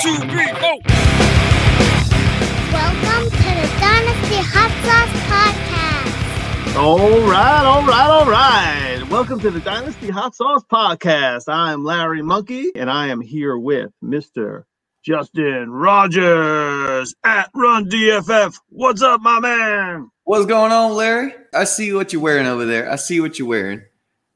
two, three, four. Welcome to the Dynasty Hot Sauce Podcast. All right, all right, all right. Welcome to the Dynasty Hot Sauce Podcast. I am Larry Monkey, and I am here with Mr. Justin Rogers at Run DFF. What's up, my man? What's going on, Larry? I see what you're wearing over there. I see what you're wearing.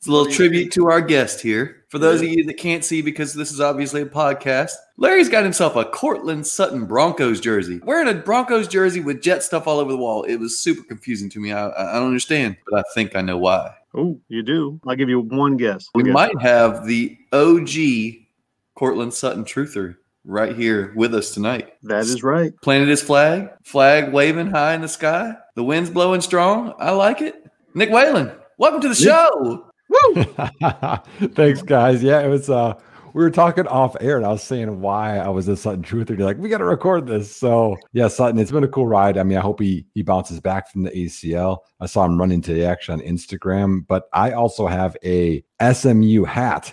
It's a little tribute to our guest here. For those of you that can't see, because this is obviously a podcast, Larry's got himself a Courtland Sutton Broncos jersey. Wearing a Broncos jersey with jet stuff all over the wall. It was super confusing to me. I, I don't understand, but I think I know why. Oh, you do? I'll give you one guess. We guess. might have the OG Courtland Sutton truther right here with us tonight. That is right. Planted his flag, flag waving high in the sky. The wind's blowing strong. I like it. Nick Whalen, welcome to the show. Thanks, guys. Yeah, it was. uh We were talking off air, and I was saying why I was a Sutton truther. You're like, we got to record this. So yeah, Sutton, it's been a cool ride. I mean, I hope he he bounces back from the ACL. I saw him running today actually on Instagram, but I also have a SMU hat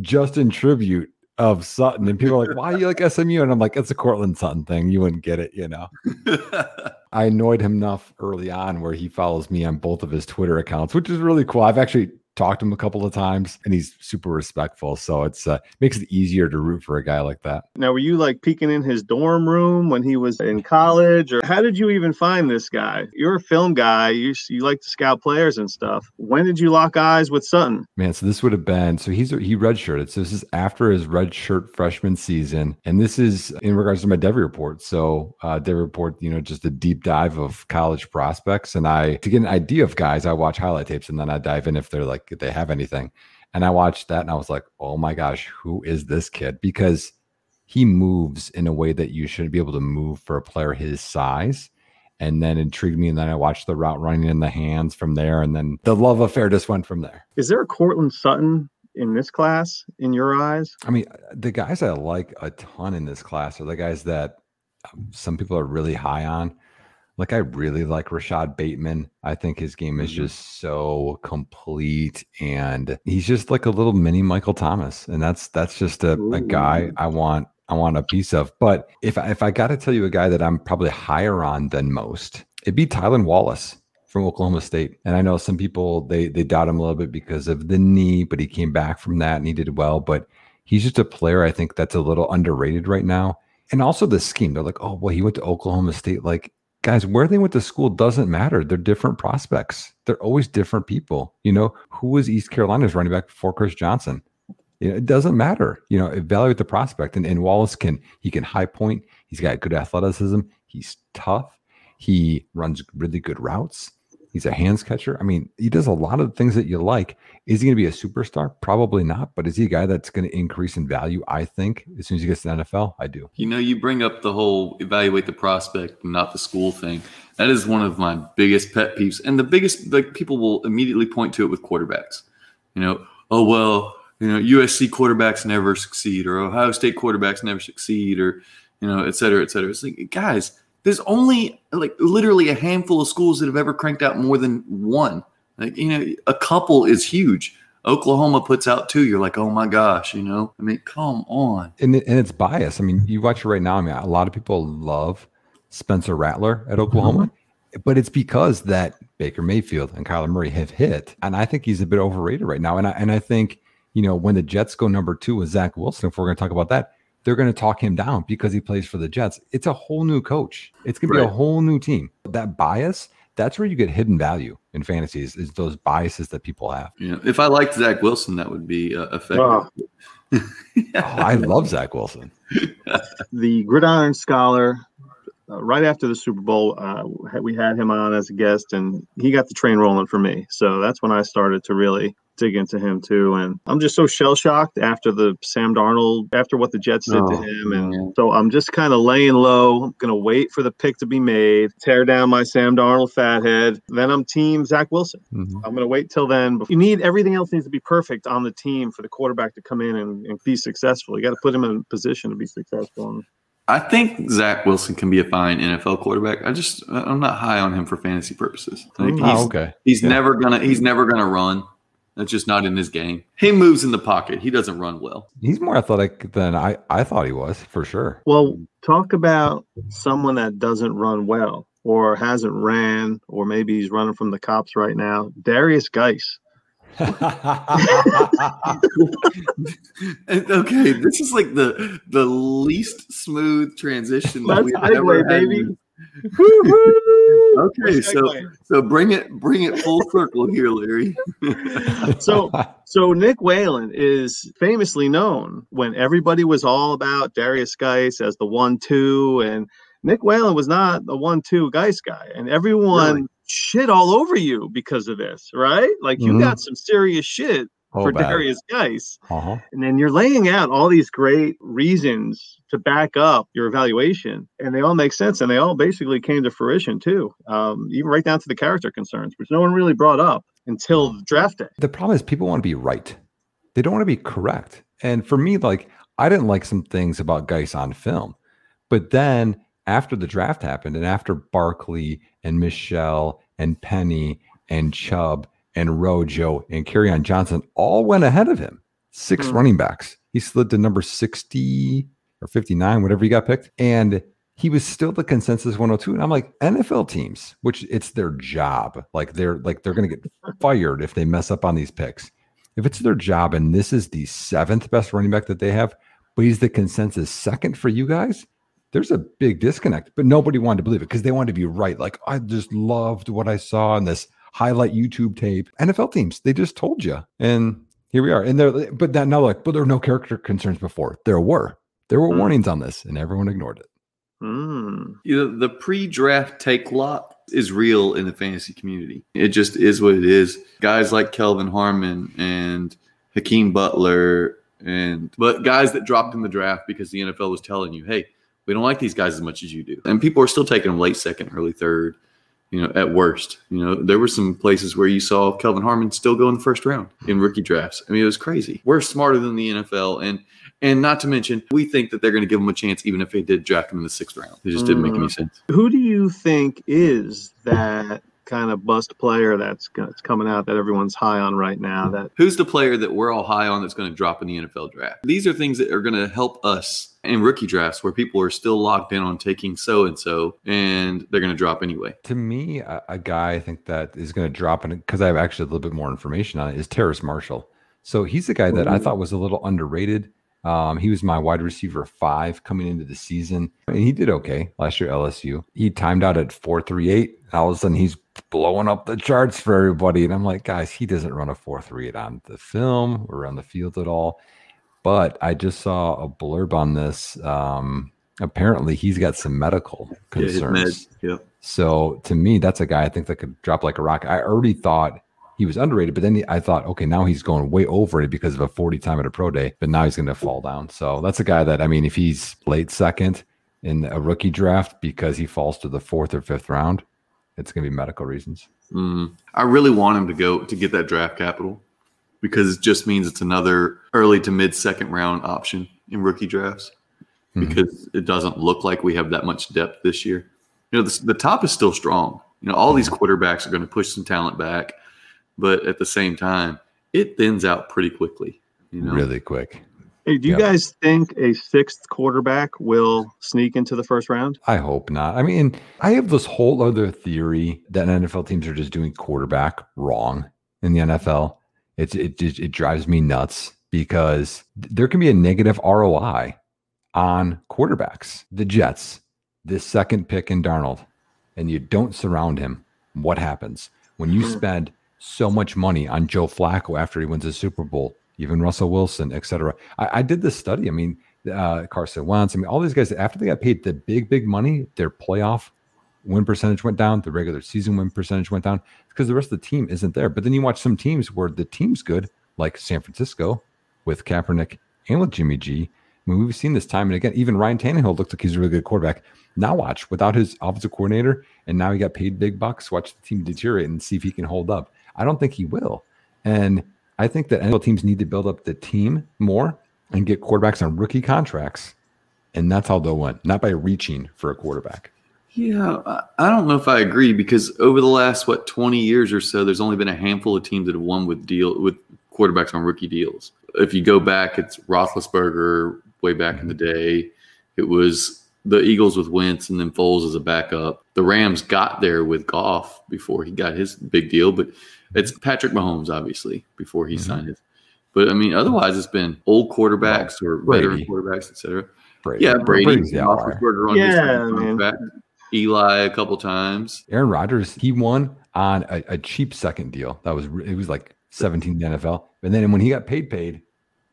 just in tribute of Sutton. And people are like, why do you like SMU? And I'm like, it's a Courtland Sutton thing. You wouldn't get it, you know. I annoyed him enough early on where he follows me on both of his Twitter accounts, which is really cool. I've actually talked to him a couple of times and he's super respectful. So it's uh, makes it easier to root for a guy like that. Now, were you like peeking in his dorm room when he was in college, or how did you even find this guy? You're a film guy. You you like to scout players and stuff. When did you lock eyes with Sutton? Man, so this would have been so he's he redshirted. So this is after his redshirt freshman season, and this is in regards to my Dev report. So uh, Dev report, you know, just a deep dive of college prospects, and I to get an idea of guys, I watch highlight tapes, and then I dive in if they're like they have anything. And I watched that, and I was like, oh my gosh, who is this kid? Because he moves in a way that you shouldn't be able to move for a player his size. And then intrigued me. And then I watched the route running in the hands from there. And then the love affair just went from there. Is there a Courtland Sutton in this class in your eyes? I mean, the guys I like a ton in this class are the guys that um, some people are really high on. Like I really like Rashod Bateman. I think his game is Mhm. just so complete, and he's just like a little mini Michael Thomas, and that's that's just a, a guy I want I want a piece of. But if I, if I got to tell you a guy that I'm probably higher on than most, it'd be Tylan Wallace from Oklahoma State. And I know some people they they doubt him a little bit because of the knee, but he came back from that and he did well. But he's just a player I think that's a little underrated right now. And also the scheme. They're like, oh well, he went to Oklahoma State. Like, guys, where they went to school doesn't matter. They're different prospects. They're always different people. You know, who was East Carolina's running back before Chris Johnson? You know, it doesn't matter. You know, evaluate the prospect. And, and Wallace can he can high point. He's got good athleticism. He's tough. He runs really good routes. He's a hands catcher. I mean, he does a lot of things that you like. Is he going to be a superstar? Probably not. But is he a guy that's going to increase in value? I think as soon as he gets to the NFL, I do. You know, you bring up the whole evaluate the prospect, not the school thing. That is one of my biggest pet peeves. And the biggest, like, people will immediately point to it with quarterbacks. You know, oh, well, you know, USC quarterbacks never succeed, or Ohio State quarterbacks never succeed, or, you know, et cetera, et cetera. It's like, guys, there's only like literally a handful of schools that have ever cranked out more than one. Like, you know, a couple is huge. Oklahoma puts out two. You're like, oh my gosh, you know? I mean, come on. and and it's bias. I mean, you watch it right now. I mean, a lot of people love Spencer Rattler at Oklahoma, mm-hmm. but it's because that Baker Mayfield and Kyler Murray have hit, and I think he's a bit overrated right now. And I and I think you know when the Jets go number two with Zach Wilson, if we're going to talk about that, they're going to talk him down because he plays for the Jets. It's a whole new coach. It's going to be a whole new team. That bias. That's where you get hidden value in fantasies. Is those biases that people have. You know, if I liked Zach Wilson, that would be uh, effective. Oh, I love Zach Wilson. the Gridiron Scholar. Uh, right after the Super Bowl, uh, we had him on as a guest, and he got the train rolling for me. So that's when I started to really dig into him too. And I'm just so shell shocked after the Sam Darnold, after what the Jets did to Oh, him, and man. so I'm just kind of laying low. I'm gonna wait for the pick to be made, tear down my Sam Darnold fathead. Then I'm team Zach Wilson. Mhm. I'm going to wait till then. You need everything else needs to be perfect on the team for the quarterback to come in and, and be successful. You got to put him in a position to be successful. And I think Zach Wilson can be a fine NFL quarterback. I just I'm not high on him for fantasy purposes. Like, Mm. he's Oh, okay. he's Yeah. never gonna he's never gonna run. That's just not in his game. He moves in the pocket. He doesn't run well. He's more athletic than I, I thought he was for sure. Well, talk about someone that doesn't run well or hasn't ran, or maybe he's running from the cops right now. Derrius Guice. Okay, this is like the the least smooth transition that Let's we've segue, ever had. baby. Okay, so so bring it bring it full circle here, Larry. So, so Nick Whalen is famously known when everybody was all about Derrius Guice as the one-two, and Nick Whalen was not a one-two Guice guy, and everyone Really? shit all over you because of this, right? Like you Mhm. got some serious shit Oh, for bad. Derrius Guice. Uh-huh. And then you're laying out all these great reasons to back up your evaluation, and they all make sense, and they all basically came to fruition too, um, even right down to the character concerns, which no one really brought up until the draft day. The problem is people want to be right. They don't want to be correct. And for me, like I didn't like some things about Guice on film. But then after the draft happened and after Barkley and Michel and Penny and Chubb and Rojo and Kerryon Johnson all went ahead of him, six Hmm. running backs. He slid to number 60 or 59, whatever he got picked. And he was still the consensus 102. And I'm like, NFL teams, which it's their job. Like they're like they're gonna get fired if they mess up on these picks. If it's their job and this is the seventh best running back that they have, but he's the consensus second for you guys, there's a big disconnect. But nobody wanted to believe it because they wanted to be right. Like, I just loved what I saw in this highlight YouTube tape. NFL teams, they just told you. And here we are. And they're but that now like, but there were no character concerns before. There were. There were Hmm. warnings on this, and everyone ignored it. Mm. you know, the pre-draft take lot is real in the fantasy community. It just is what it is. Guys like Kelvin Harmon and Hakeem Butler and but guys that dropped in the draft because the NFL was telling you, hey, we don't like these guys as much as you do. And people are still taking them late second, early third, you know, at worst. You know, there were some places where you saw Kelvin Harmon still go in the first round in rookie drafts. I mean, it was crazy. We're smarter than the NFL and and not to mention, we think that they're going to give him a chance even if they did draft him in the sixth round. It just didn't make any mm. sense. Who do you think is that kind of bust player that's, that's coming out that everyone's high on right now? That Who's the player that we're all high on that's going to drop in the NFL draft? These are things that are going to help us in rookie drafts where people are still locked in on taking so and so and they're going to drop anyway. To me, a, a guy I think that is going to drop in because I have actually a little bit more information on it is Terrace Marshall. So he's the guy that I thought was a little underrated. Um, he was my wide receiver five coming into the season, and he did okay last year. LSU. He timed out at four three eight. All of a sudden, he's blowing up the charts for everybody, and I'm like, guys, he doesn't run a four three eight on the film or on the field at all. But I just saw a blurb on this. Um, apparently, he's got some medical Yeah, concerns. meds. Yeah. So to me, that's a guy I think that could drop like a rock. I already thought he was underrated, but then I thought, okay, now he's going way over it because of a 40 time at a pro day, but now he's going to fall down. So that's a guy that, I mean, if he's late second in a rookie draft because he falls to the fourth or fifth round, it's going to be medical reasons. Mm. I really want him to go to get that draft capital because it just means it's another early to mid second round option in rookie drafts Mhm. because it doesn't look like we have that much depth this year. You know, the, the top is still strong. You know, all these quarterbacks are going to push some talent back, but at the same time, it thins out pretty quickly. You know, Really quick. Hey, do you Yeah. guys think a sixth quarterback will sneak into the first round? I hope not. I mean, I have this whole other theory that NFL teams are just doing quarterback wrong in the NFL. It's it just it drives me nuts because there can be a negative ROI on quarterbacks. The Jets, this second pick in Darnold, and you don't surround him. What happens when you Hmm. spend so much money on Joe Flacco after he wins a Super Bowl, even Russell Wilson, et cetera? I, I did this study. I mean, uh, Carson Wentz. I mean, all these guys after they got paid the big, big money, their playoff win percentage went down, the regular season win percentage went down because the rest of the team isn't there. But then you watch some teams where the team's good, like San Francisco with Kaepernick and with Jimmy G. I mean, we've seen this time and again. Even Ryan Tannehill looks like he's a really good quarterback. Now watch without his offensive coordinator, and now he got paid big bucks. Watch the team deteriorate and see if he can hold up. I don't think he will. And I think that NFL teams need to build up the team more and get quarterbacks on rookie contracts. And that's how they'll win, not by reaching for a quarterback. Yeah, I- don't know if I agree because over the last what twenty years or so, there's only been a handful of teams that have won with deal with quarterbacks on rookie deals. If you go back, it's Roethlisberger way back in the mm-hmm. day. It was the Eagles with Wentz and then Foles as a backup. The Rams got there with Goff before he got his big deal, but it's Patrick Mahomes obviously before he Mhm. signed his. But I mean, otherwise it's been old quarterbacks or veteran quarterbacks, etc. Brady. Yeah, Brady, Brady's. Roethlisberger on Yeah, first contract. Eli a couple times. Aaron Rodgers, he won on a, a cheap second deal. That was it was like 17 in the NFL. And then when he got paid, paid,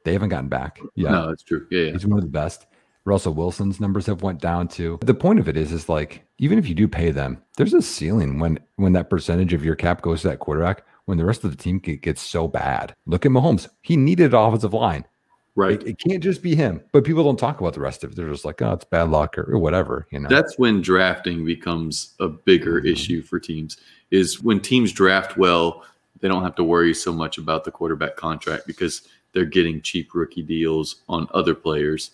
they haven't gotten back. Yeah, No, that's true. Yeah, yeah. he's one of the best. Russell Wilson's numbers have went down too. The point of it is, is like even if you do pay them, there's a ceiling when when that percentage of your cap goes to that quarterback. When the rest of the team gets so bad, look at Mahomes. He needed an offensive line. right. It, it can't just be him. But people don't talk about the rest of it. They're just like, oh, it's bad luck or, or whatever. You know. That's when drafting becomes a bigger Mhm. issue for teams. Is when teams draft well, they don't have to worry so much about the quarterback contract because they're getting cheap rookie deals on other players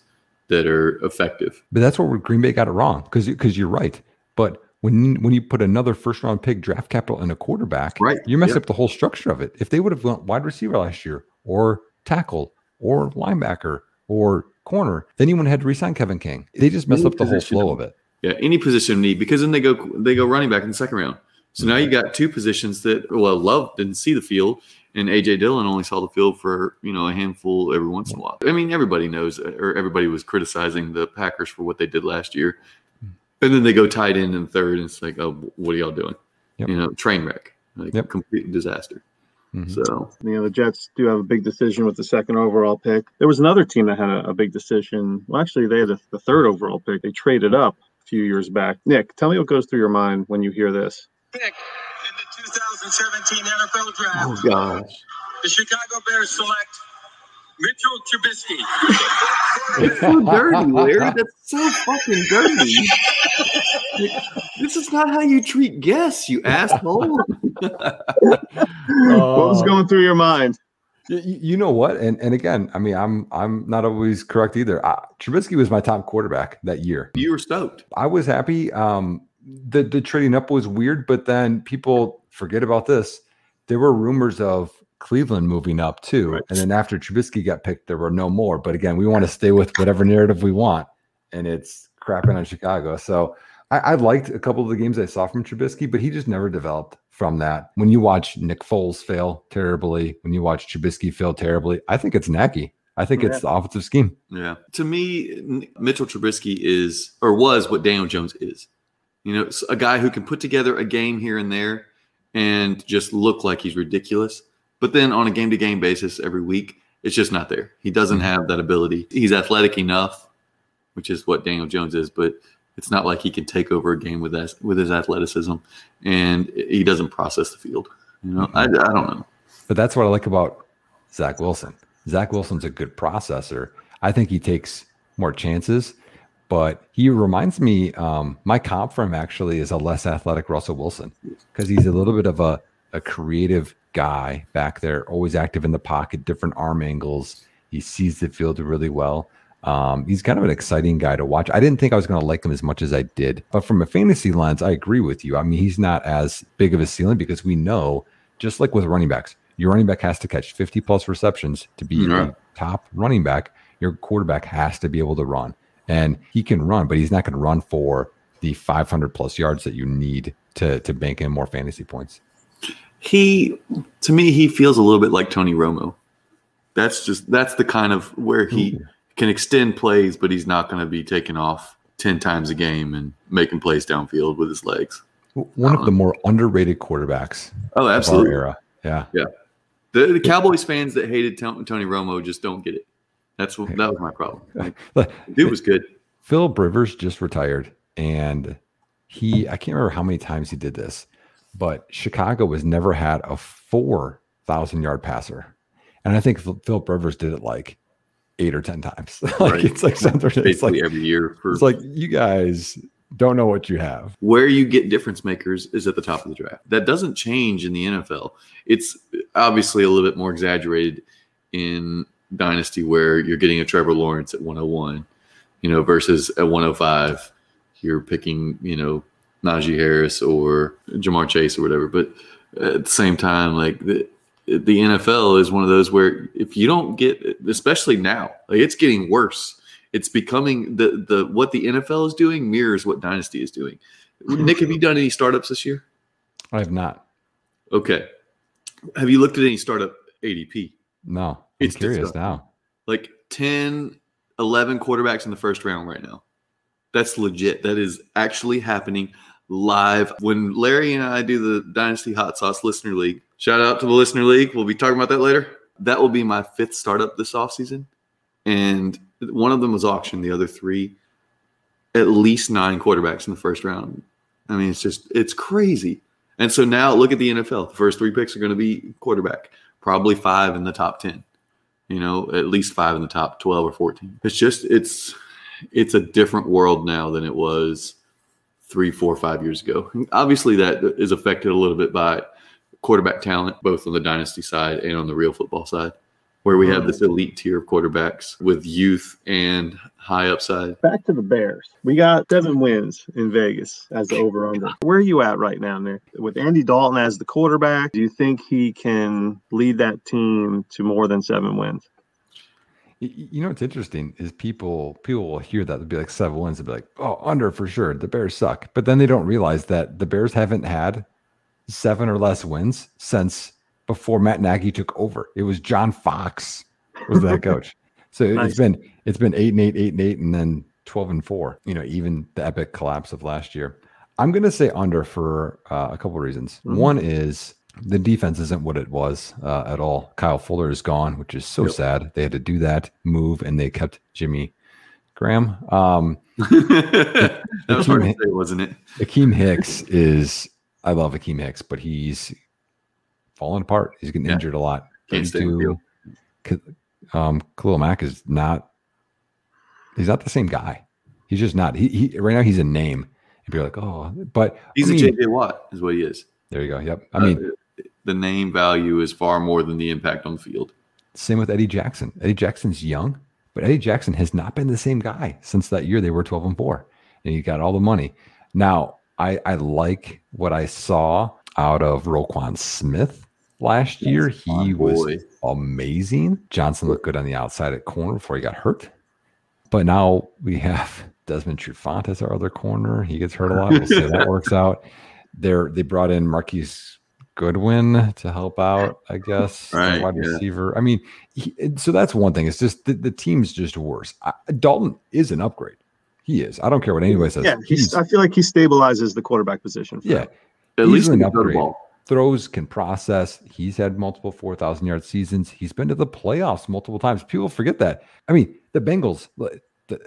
that are effective. But that's where Green Bay got it wrong because because you're right. But when when you put another first round pick draft capital in a quarterback, Right, you mess yeah. up the whole structure of it. If they would have went wide receiver last year, or tackle, or linebacker, or corner, then you wouldn't have had to resign Kevin King. They just messed Any up the whole flow of- it. Yeah, any position need because then they go they go running back in the second round. So now you got two positions that well, Love didn't see the field, and AJ Dillon only saw the field for you know a handful every once in a while. I mean, everybody knows, or everybody was criticizing the Packers for what they did last year, and then they go tight end and third, and it's like, oh, what are y'all doing? Yep. You know, train wreck, like Yep. complete disaster. Mhm. So You know, the Jets do have a big decision with the second overall pick. There was another team that had a, a big decision. Well, actually, they had the, the third overall pick. They traded up a few years back. Nick, tell me what goes through your mind when you hear this. pick in the 2017 NFL Draft, oh gosh, the Chicago Bears select Mitchell Trubisky. it's so dirty, Larry. That's so fucking dirty. this is not how you treat guests, you asshole. what was going through your mind? Y- y- You know what? And and again, I mean, I'm I'm not always correct either. Uh, Trubisky was my top quarterback that year. you were stoked. I was happy. Um, the the trading up was weird, but then people forget about this. There were rumors of Cleveland moving up too, Right. and then after Trubisky got picked, there were no more. But again, we want to stay with whatever narrative we want, and it's crapping on Chicago. So I, I liked a couple of the games I saw from Trubisky, but he just never developed from that. When you watch Nick Foles fail terribly, when you watch Trubisky fail terribly, I think it's Nagy. I think it's the offensive scheme. Yeah. To me, Mitchell Trubisky is or was what Daniel Jones is. You know, a guy who can put together a game here and there and just look like he's ridiculous. But then on a game to game basis every week, it's just not there. He doesn't mm-hmm. have that ability. He's athletic enough, which is what Daniel Jones is, but it's not like he can take over a game with that, with his athleticism and he doesn't process the field. You know, I, mm-hmm. I don't know. But that's what I like about Zach Wilson. Zach Wilson's a good processor. I think he takes more chances, but he reminds me. Um, my comp for him actually is a less athletic Russell Wilson because he's a little bit of a, a creative guy back there, always active in the pocket, different arm angles. He sees the field really well. Um, he's kind of an exciting guy to watch. I didn't think I was going to like him as much as I did, but from a fantasy lens, I agree with you. I mean, he's not as big of a ceiling because we know, just like with running backs, your running back has to catch 50 plus receptions to be Right. a top running back. Your quarterback has to be able to run, and he can run, but he's not going to run for the 500 plus yards that you need to to bank in more fantasy points. he to me he feels a little bit like Tony Romo. That's just that's the kind of where he can extend plays, but he's not going to be taking off ten times a game and making plays downfield with his legs. One of the uh-huh. more underrated quarterbacks Oh, absolutely. era. Yeah. The, the Cowboys fans that hated Tony Romo just don't get it. That's what that was my problem. Like, dude was good. Philip Rivers just retired, and he I can't remember how many times he did this, but Chicago has never had a four thousand yard passer, and I think Phil- Philip Rivers did it like eight or ten times. like Right. it's like something. It's Basically like every year for it's like you guys don't know what you have. where you get difference makers is at the top of the draft. That doesn't change in the NFL. It's obviously a little bit more exaggerated in Dynasty where you're getting a Trevor Lawrence at 101, you know, versus at 105, you're picking, you know, Najee Harris or Ja'Marr Chase or whatever. But at the same time, like the, the NFL is one of those where if you don't get, especially now, like it's getting worse. It's becoming the the what the NFL is doing mirrors what Dynasty is doing. Nick, have you done any startups this year? I have not. Okay. Have you looked at any startup ADP? No. I'm It's curious disgusting. now. Like 10, 11 quarterbacks in the first round right now. That's legit. That is actually happening live. When Larry and I do the Dynasty Hot Sauce Listener League, shout out to the Listener League. We'll be talking about that later. That will be my fifth startup this offseason. And one of them was auctioned, the other three, at least nine quarterbacks in the first round. I mean, it's just, it's crazy. And so now look at the NFL. The first three picks are going to be quarterback, probably five in the top 10 you know, at least five in the top 12 or 14. It's just, it's, it's a different world now than it was three, four, five years ago. Obviously, that is affected a little bit by quarterback talent, both on the dynasty side and on the real football side, where we have mm. this elite tier of quarterbacks with youth and high upside. Back to the Bears. We got seven wins in Vegas as the over under. Where are you at right now, Nick? With Andy Dalton as the quarterback, do you think he can lead that team to more than seven wins? Y- y- You know what's interesting is people people will hear that they'll be like seven wins and be like, oh, under for sure. The Bears suck, but then they don't realize that the Bears haven't had seven or less wins since before Matt Nagy took over. It was John Fox was the head coach. So Nice. it's been it's been eight and eight, eight and eight, and then twelve and four. You know, even the epic collapse of last year. I'm going to say under for uh, a couple of reasons. Mhm. One is the defense isn't what it was uh, at all. Kyle Fuller is gone, which is so Yep. sad. They had to do that move, and they kept Jimmy Graham. Um, that was hard to say, wasn't it? Akiem Hicks is I love Akiem Hicks, but he's falling apart. He's getting Yeah. injured a lot. Can't stay on the field. K- Um, Khalil Mack is not. He's not the same guy. He's just not. He, he right now he's a name, and you're like, oh, but He's I a mean, JJ Watt, is what he is. There you go. Yep. I Uh, mean, the name value is far more than the impact on the field. Same with Eddie Jackson. Eddie Jackson's young, but Eddie Jackson has not been the same guy since that year they were 12 and 4. And he got all the money. Now, I, I like what I saw out of Roquan Smith last year. He was boy. amazing. Johnson looked good on the outside at corner before he got hurt. But now we have Desmond Trufant as our other corner. He gets hurt a lot. We'll see how that works out. They're they brought in Marquise Goodwin to help out, I guess. Right, wide yeah. receiver. I mean, he, so that's one thing. It's just the, the team's just worse. I, Dalton is an upgrade. He is. I don't care what anybody says. Yeah, he's, I feel like he stabilizes the quarterback position. for yeah. them. At least an can throw upgrade. Ball. Throws can process. He's had multiple 4,000 yard seasons. He's been to the playoffs multiple times. People forget that. I mean, the Bengals,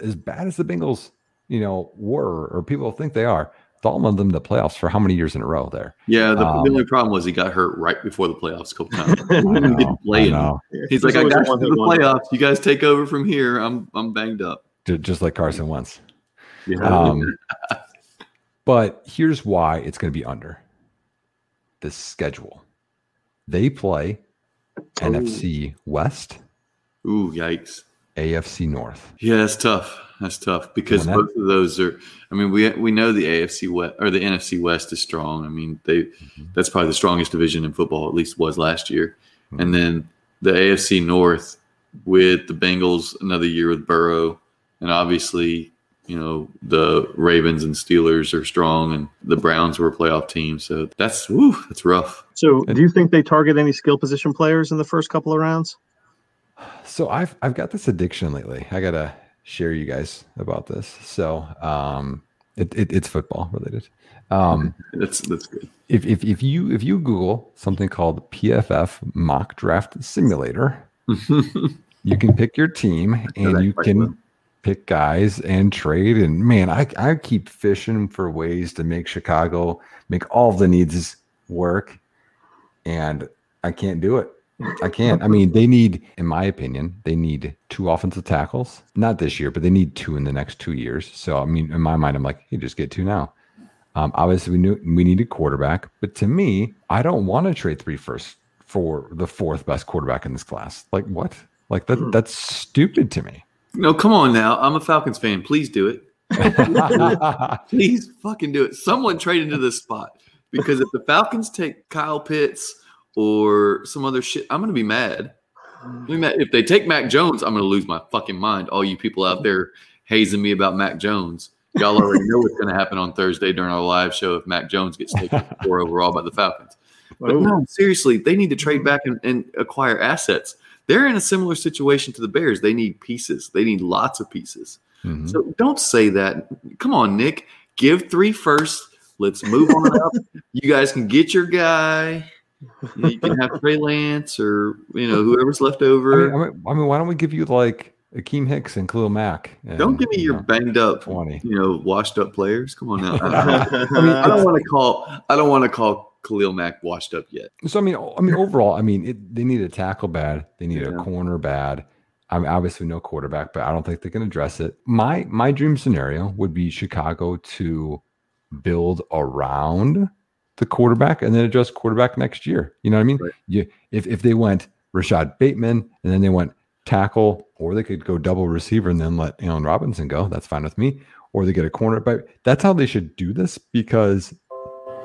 as bad as the Bengals, you know, were, or people think they are, Dalton led them to the playoffs for how many years in a row there? Yeah, the, Um, the only problem was he got hurt right before the playoffs a couple times. I He didn't play I in- know. He's There's like, I got to one-hit the wonder. playoffs. You guys take over from here. I'm I'm banged up. Just like Carson Wentz. Yeah. Um, but here's why it's going to be under the schedule. They play NFC West, Ooh, yikes. AFC North. Yeah, that's tough. That's tough because that- both of those are. I mean, we we know the AFC West or the NFC West is strong. I mean, they Mm-hmm. that's probably the strongest division in football. At least was last year. Mhm. And then the AFC North with the Bengals another year with Burrow, and obviously you know the Ravens and Steelers are strong, and the Browns were a playoff team. So that's woo, that's rough. So, do you think they target any skill position players in the first couple of rounds? So I've I've got this addiction lately. I gotta share you guys about this. So um, it, it it's football related. Um, That's that's good. if, if if you if you Google something called PFF Mock Draft Simulator, you can pick your team and you can well. Pick guys and trade. And man, I I keep fishing for ways to make Chicago make all the needs work, and I can't do it. I can't. I mean, they need, in my opinion, they need two offensive tackles. Not this year, but they need two in the next two years. So, I mean, in my mind, I'm like, hey, just get two now. Um, obviously, we knew we need a quarterback, but to me, I don't want to trade three first for the fourth best quarterback in this class. Like what? Like that? That's stupid to me. No, come on now. I'm a Falcons fan. Please do it. Please fucking do it. Someone trade into this spot because if the Falcons take Kyle Pitts or some other shit, I'm gonna be mad. Be mad. If they take Mac Jones, I'm gonna lose my fucking mind. All you people out there hazing me about Mac Jones, y'all already know what's gonna happen on Thursday during our live show if Mac Jones gets taken four overall by the Falcons. But no, seriously, they need to trade back and, and acquire assets. They're in a similar situation to the Bears. They need pieces. They need lots of pieces. Mhm. So don't say that. Come on, Nick. Give three first. Let's move on up. You guys can get your guy. You can have Trey Lance or you know whoever's left over. I mean, I mean, why don't we give you like Akiem Hicks and Khalil Mack? and, don't give me you your know, banged up, twenty. you know, washed up players. Come on now. I, mean, I don't want to call. I don't want to call Khalil Mack washed up yet. So I mean, I mean, overall, I mean, it, they need a tackle bad. They need a corner bad. I mean, obviously no quarterback, but I don't think they can address it. My my dream scenario would be Chicago to build around the quarterback and then address quarterback next year. You know what I mean? Right. You if if they went Rashod Bateman and then they went tackle, or they could go double receiver and then let Allen Robinson go. That's fine with me. Or they get a corner, but that's how they should do this because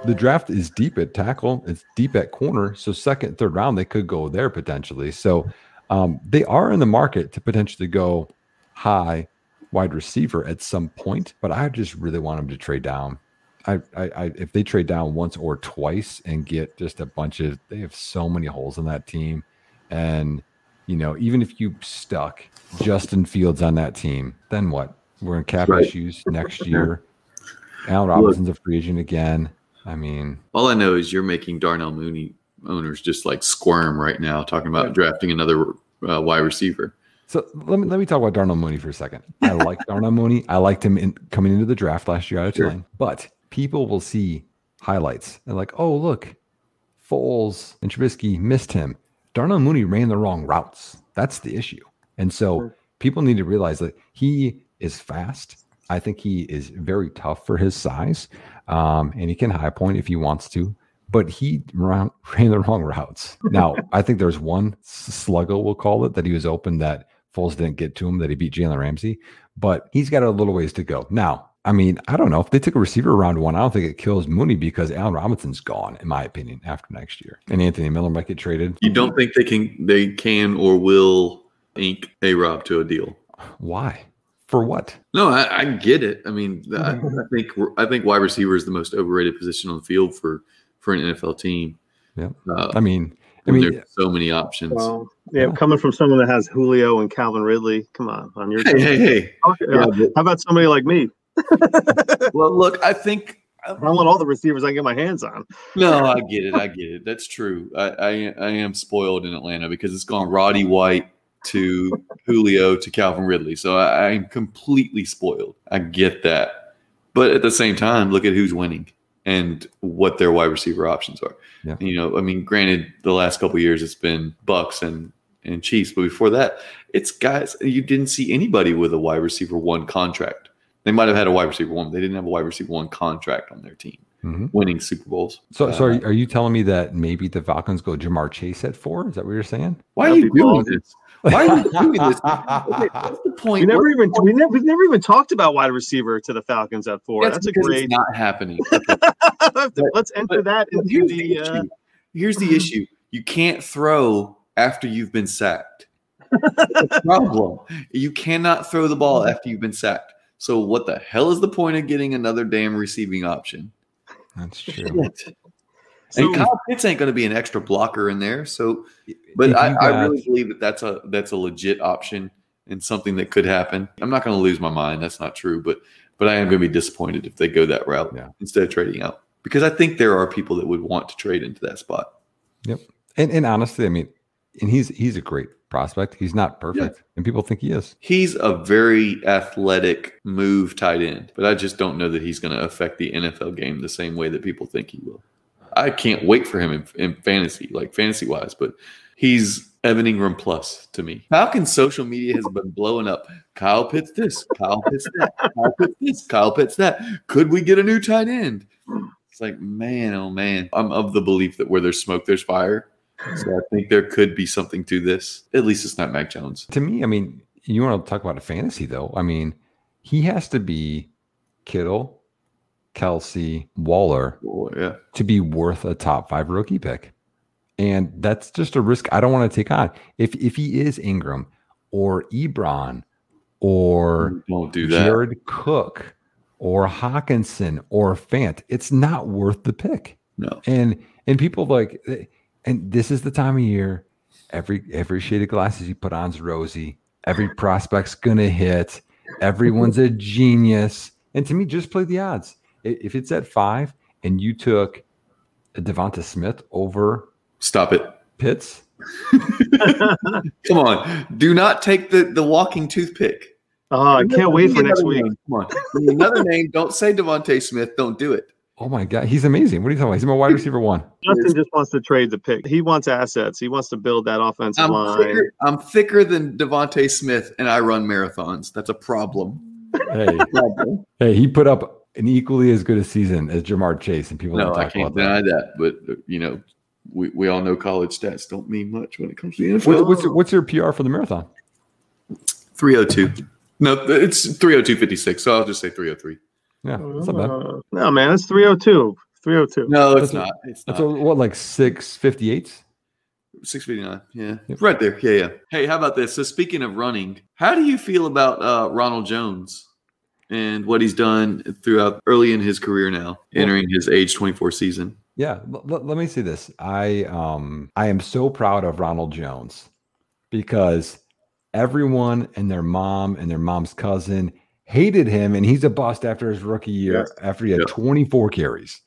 the draft is deep at tackle, it's deep at corner. So second, third round, they could go there potentially. So um, they are in the market to potentially go high wide receiver at some point, but I just really want them to trade down. I, I, I if they trade down once or twice and get just a bunch of they have so many holes in that team. And you know, even if you stuck Justin Fields on that team, then what? We're in cap Right. issues next year. Allen Robinson's a free agent again. I mean, All I know is you're making Darnell Mooney owners just like squirm right now, talking about drafting another uh, wide receiver. So let me let me talk about Darnell Mooney for a second. I like Darnell Mooney. I liked him in coming into the draft last year out of Sure. But people will see highlights and like, oh look, Foles and Trubisky missed him. Darnell Mooney ran the wrong routes. That's the issue. And so people need to realize that he is fast. I think he is very tough for his size, um, and he can high point if he wants to. But he ran, ran the wrong routes. Now, I think there's one sluggo, we'll call it, that he was open that Foles didn't get to him, that he beat Jalen Ramsey. But he's got a little ways to go. Now, I mean, I don't know if they took a receiver round one. I don't think it kills Mooney because Allen Robinson's gone, in my opinion, after next year. And Anthony Miller might get traded. You don't think they can they can or will ink a Rob to a deal? Why? For what? No, I, I get it. I mean, I, I think I think wide receiver is the most overrated position on the field for for an NFL team. Yeah. Uh, I mean, I mean, there's so many options. Well, yeah, coming from someone that has Julio and Calvin Ridley, come on, on your hey, team. hey, hey. Okay, Yeah, uh, How about somebody like me? well, look, I think I want all the receivers I can get my hands on. No, I get it. I get it. That's true. I, I I am spoiled in Atlanta because it's gone Roddy White to Julio to Calvin Ridley. So I, I'm completely spoiled. I get that. But at the same time, look at who's winning and what their wide receiver options are. Yeah. You know, I mean, granted, the last couple of years it's been Bucks and and Chiefs, but before that, it's guys you didn't see anybody with a wide receiver one contract. They might have had a wide receiver one. but They didn't have a wide receiver one contract on their team, mhm. winning Super Bowls. so, so Uh, are, are you telling me that maybe the Falcons go Ja'Marr Chase at four? Is that what you're saying? Why are you doing this? Why are you doing this? Okay, what's the point? We never What- even we never, we've never even talked about wide receiver to the Falcons at four. That's, That's, a great. it's not happening. Let's enter that into here's the. the Uh, issue. Here's the issue. You can't throw after you've been sacked. The problem. You cannot throw the ball after you've been sacked. So what the hell is the point of getting another damn receiving option? That's true. Shit. So- and Kyle Pitts ain't going to be an extra blocker in there. So, but I, you I really believe that that's a that's a legit option and something that could happen. I'm not going to lose my mind. That's not true, but but I am going to be disappointed if they go that route Yeah. instead of trading out because I think there are people that would want to trade into that spot. Yep, and and honestly, I mean, and he's he's a great prospect. He's not perfect, and people think he is. He's a very athletic move tight end, but I just don't know that he's going to affect the NFL game the same way that people think he will. I can't wait for him in, in fantasy, like fantasy wise, but he's Evan Engram plus to me. Falcons social media has been blowing up. Kyle Pitts this, Kyle Pitts that, Kyle Pitts this, Kyle Pitts that. Could we get a new tight end? It's like, man, oh man. I'm of the belief that where there's smoke, there's fire. So I think there could be something to this. At least it's not Mac Jones. To me, I mean, you want to talk about a fantasy though. I mean, he has to be Kittle, Kelce, Waller Oh, yeah. to be worth a top five rookie pick. And that's just a risk I don't want to take on. If if he is Engram or Ebron or Don't do that. Jared Cook or Hockenson or Fant, it's not worth the pick. No. And and people like and this is the time of year every every shade of glasses you put on's rosy. Every prospect's gonna hit. Everyone's a genius. And to me, just play the odds. I- If it's at five and you took DeVonta Smith over Stop it. Pitts, Come on. Do not take the, the walking toothpick. Oh, I can't wait for Give me next week. name. Come on. Another name. Don't say DeVonta Smith. Don't do it. oh my god, he's amazing. What are you talking about? He's my wide receiver one. Justin just wants to trade the pick. He wants assets. He wants to build that offensive I'm line. thicker, I'm thicker than DeVonta Smith, and I run marathons. That's a problem. Hey, Problem. hey, he put up an equally as good a season as Ja'Marr Chase, and people No, don't I can't about that. deny that. But uh, you know, we, we all know college stats don't mean much when it comes to the What- NFL. what's your, what's your PR for the marathon? 302. No, it's 302.56. So I'll just say 303. Yeah, that's not bad. Uh, no, man, it's 302. 302. No, it's That's a- not. It's That's not. a, what like six fifty eight. 659. Yeah. Yep. Right there. Yeah, yeah. Hey, how about this? So speaking of running, how do you feel about uh, Ronald Jones and what he's done throughout early in his career now, entering his age 24 season? Yeah, l- l- let me say this. I um I am so proud of Ronald Jones because everyone and their mom and their mom's cousin hated him and he's a bust after his rookie year Yes. after he had Yep. 24 carries.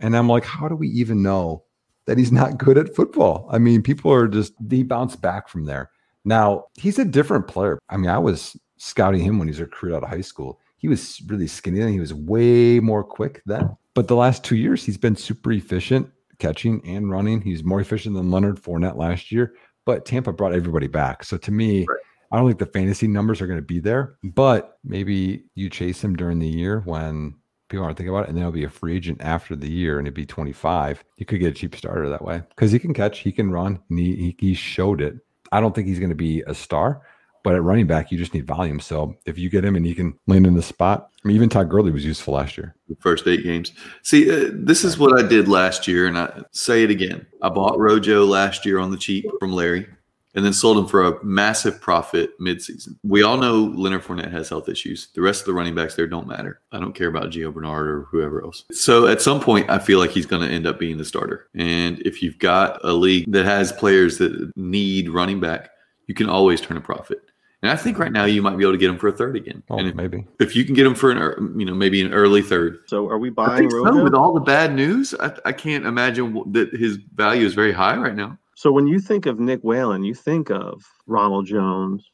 And I'm like, how do we even know that he's not good at football? I mean, people are just they bounce back from there. Now, he's a different player. I mean, I was scouting him when he was recruited out of high school. He was really skinny then. He was way more quick then. But the last two years, he's been super efficient catching and running. He's more efficient than Leonard Fournette last year. But Tampa brought everybody back. So to me, Right. I don't think the fantasy numbers are going to be there. But maybe you chase him during the year when people aren't thinking about it, and then he'll be a free agent after the year and it'd be 25. You could get a cheap starter that way because he can catch, he can run, and he, he, he showed it. I don't think he's going to be a star, but at running back, you just need volume. So if you get him and he can land in the spot, I mean, even Todd Gurley was useful last year. The first eight games. See, uh, this is what I did last year, and I say it again. I bought Rojo last year on the cheap from Larry, and then sold him for a massive profit midseason. We all know Leonard Fournette has health issues. The rest of the running backs there don't matter. I don't care about Gio Bernard or whoever else. So at some point, I feel like he's going to end up being the starter. And if you've got a league that has players that need running back, you can always turn a profit. And I think right now you might be able to get him for a third again. Oh, and if, maybe. if you can get him for an, you know, maybe an early third, So are we I buying think so. With all the bad news, I, I can't imagine that his value is very high right now. So when you think of Nick Whalen, you think of Ronald Jones,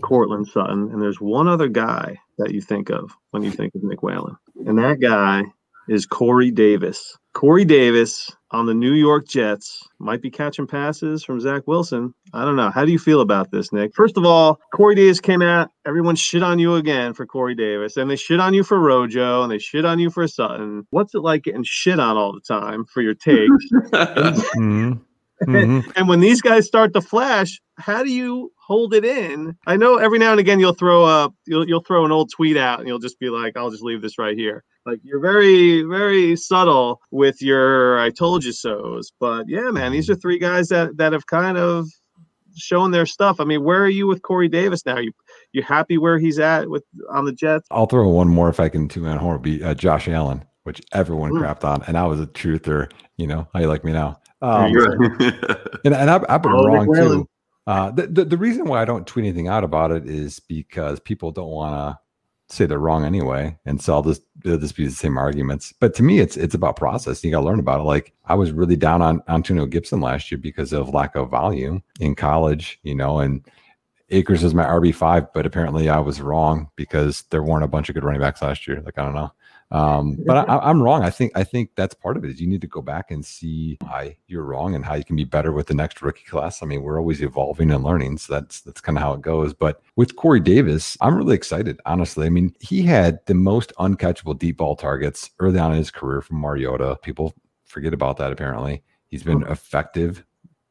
Courtland Sutton, and there's one other guy that you think of when you think of Nick Whalen. And that guy is Corey Davis. Corey Davis on the New York Jets might be catching passes from Zach Wilson. I don't know. How do you feel about this, Nick? First of all, Corey Davis came out. Everyone shit on you again for Corey Davis, and they shit on you for Rojo, and they shit on you for Sutton. What's it like getting shit on all the time for your takes? Mhm. Mhm. And when these guys start to flash, how do you hold it in? I know every now and again you'll throw a you'll you'll throw an old tweet out and you'll just be like, I'll just leave this right here. Like you're very very subtle with your I told you so's. But yeah, man, these are three guys that that have kind of shown their stuff. I mean, where are you with Corey Davis now? You you happy where he's at with on the Jets? I'll throw one more if I can two man horn be uh, Josh Allen, which everyone Mm. crapped on, and I was a truther. You know how you like me now. Um, and, and I've, I've been Oh, wrong too. Uh, the, the the reason why I don't tweet anything out about it is because people don't want to say they're wrong anyway, and so I'll just it'll just be the same arguments. But to me, it's it's about process. You got to learn about it. Like I was really down on Antonio Gibson last year because of lack of volume in college, you know, and Akers is my RB five, but apparently I was wrong because there weren't a bunch of good running backs last year. Like I don't know. Um, but I, I'm wrong. I think I think that's part of it. Is you need to go back and see why you're wrong and how you can be better with the next rookie class. I mean, we're always evolving and learning, so that's that's kind of how it goes. But with Corey Davis, I'm really excited. Honestly, I mean, he had the most uncatchable deep ball targets early on in his career from Mariota. People forget about that. Apparently, he's been effective.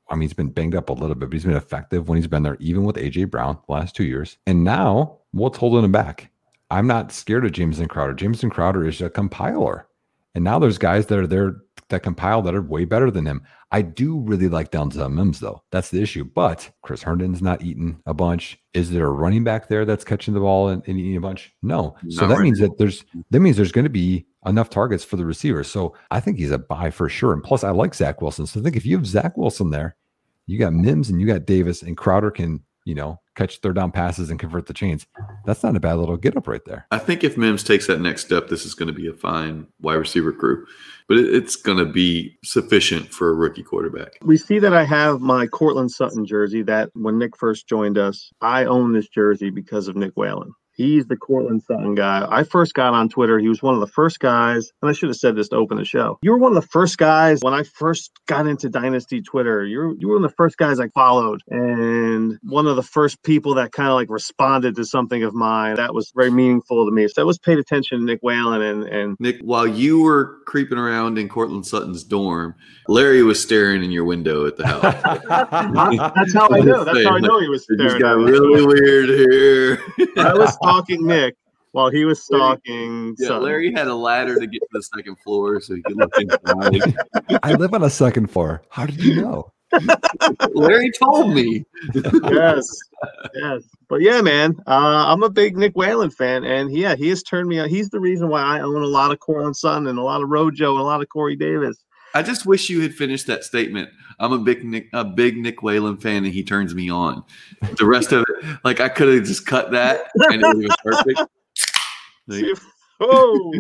I mean, he's been banged up a little bit, but he's been effective when he's been there, even with AJ Brown the last two years. And now, what's holding him back? I'm not scared of Jamison Crowder. Jamison Crowder is a compiler. And now there's guys that are there that compile that are way better than him. I do really like Denzel uh, Mims, though. That's the issue. But Chris Herndon's not eating a bunch. Is there a running back there that's catching the ball and, and eating a bunch? No. So Not that right means that there's that means there's going to be enough targets for the receiver. So I think he's a buy for sure. And plus, I like Zach Wilson. So I think if you have Zach Wilson there, you got Mims and you got Davis, and Crowder can, you know, catch third down passes and convert the chains. That's not a bad little get up right there. I think if Mims takes that next step, this is going to be a fine wide receiver crew, but it's going to be sufficient for a rookie quarterback. We see that I have my Courtland Sutton jersey that when Nick first joined us, I own this jersey because of Nick Whalen. He's the Courtland Sutton guy. I first got on Twitter. He was one of the first guys, and I should have said this to open the show. You were one of the first guys when I first got into Dynasty Twitter. You were, you were one of the first guys I followed, and one of the first people that kind of like responded to something of mine. That was very meaningful to me. So I was paid attention to Nick Whalen, and and Nick, while you were creeping around in Courtland Sutton's dorm, Larry was staring in your window at the house. that's how I know. That's how I know he was It just staring got at really weird here. I was stalking Nick while he was stalking. Yeah, Sutton. Larry had a ladder to get to the second floor so he could look inside. I live on a second floor. How did you know? Larry told me. yes, yes. But yeah, man, uh, I'm a big Nick Whalen fan, and yeah, he has turned me on. He's the reason why I own a lot of Courtland Sutton and a lot of Rojo and a lot of Corey Davis. I just wish you had finished that statement. I'm a big Nick, a big Nick Whalen fan, and he turns me on. The rest of it, like I could have just cut that, and it would have been perfect. Like, Oh,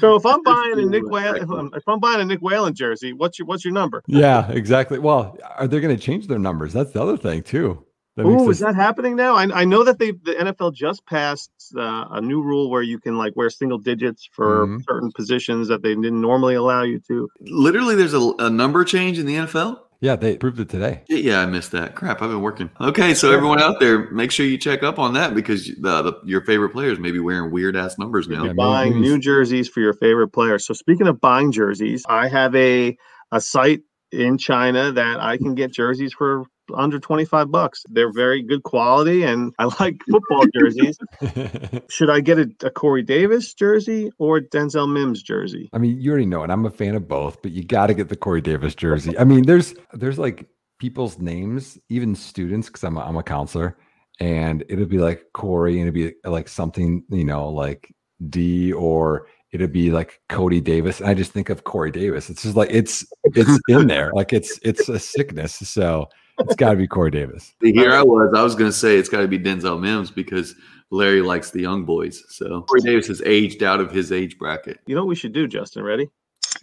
so if I'm buying a Nick Whalen, if I'm, if I'm buying a Nick Whalen jersey, what's your what's your number? Yeah, exactly. Well, are they going to change their numbers? That's the other thing too. That makes Oh, is that happening now? I, I know that they the NFL just passed uh, a new rule where you can like wear single digits for Mhm. certain positions that they didn't normally allow you to. literally, there's a, a number change in the NFL. yeah, they proved it today. Yeah, yeah, I missed that. Crap, I've been working. Okay, so everyone out there, make sure you check up on that because the, the your favorite players may be wearing weird ass numbers now. Yeah, buying new jerseys for your favorite players. So speaking of buying jerseys, I have a a site in China that I can get jerseys for under 25 bucks. They're very good quality and I like football jerseys. Should I get a, a Corey Davis jersey or Denzel Mims jersey? I mean, you already know it. I'm a fan of both, but you got to get the Corey Davis jersey. I mean, there's there's like people's names, even students, because I'm a, I'm a counselor, and it'll be like Corey, and it'd be like something you know like D or it'd be like Cody Davis. And I just think of Corey Davis. It's just like it's it's in there, like it's it's a sickness. So it's got to be Corey Davis. Here I was. I was going to say it's got to be Denzel Mims because Larry likes the young boys. So Corey Davis has aged out of his age bracket. You know what we should do, Justin? Ready?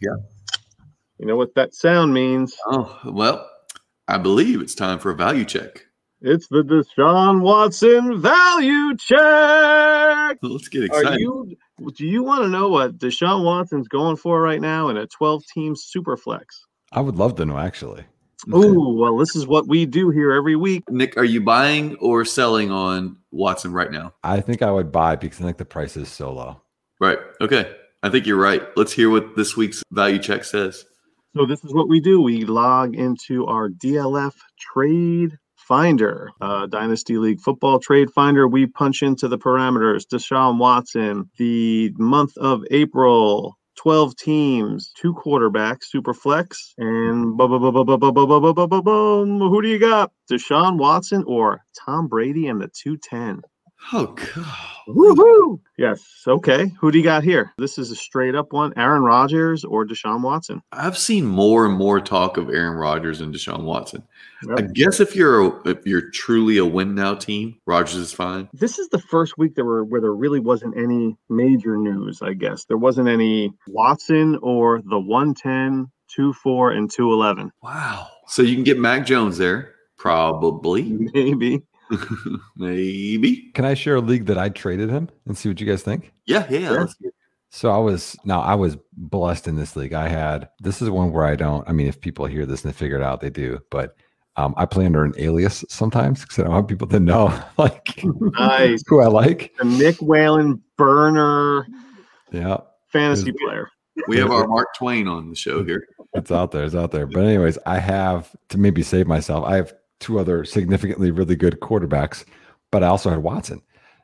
Yeah. You know what that sound means? Oh well, I believe it's time for a value check. It's the Deshaun Watson value check. Let's get Are excited. you? Do you want to know what Deshaun Watson's going for right now in a 12-team super flex? I would love to know actually. Oh, well, this is what we do here every week. Nick, are you buying or selling on Watson right now? I think I would buy because I think the price is so low. Right. Okay. I think you're right. Let's hear what this week's value check says. So this is what we do. We log into our DLF trade finder, uh, Dynasty League football trade finder. We punch into the parameters. Deshaun Watson, the month of April. 12 teams, two quarterbacks, super flex, and boom. Who do you got? Deshaun Watson or Tom Brady and the 210? Oh God. Woohoo! Yes. Okay. Who do you got here? This is a straight up one Aaron Rodgers or Deshaun Watson. I've seen more and more talk of Aaron Rodgers and Deshaun Watson. Yep. I guess if you're a, if you're truly a win now team, Rodgers is fine. This is the first week there were where there really wasn't any major news, I guess. There wasn't any Watson or the 110, 2 4, and 211. Wow. So you can get Mac Jones there, probably, Maybe. maybe. Can I share a league that I traded him and see what you guys think? Yeah, yeah. Sure. let's So I was now I was blessed in this league. I had this is one where I don't. I mean, if people hear this and they figure it out, they do. But um, I play under an alias sometimes because I don't want people to know like Nice. who I like. The Nick Whalen burner Yeah, fantasy Is- player. We have our Mark Twain on the show here. it's out there. It's out there. But anyways, I have to maybe save myself. I have two other significantly really good quarterbacks, but I also had Watson.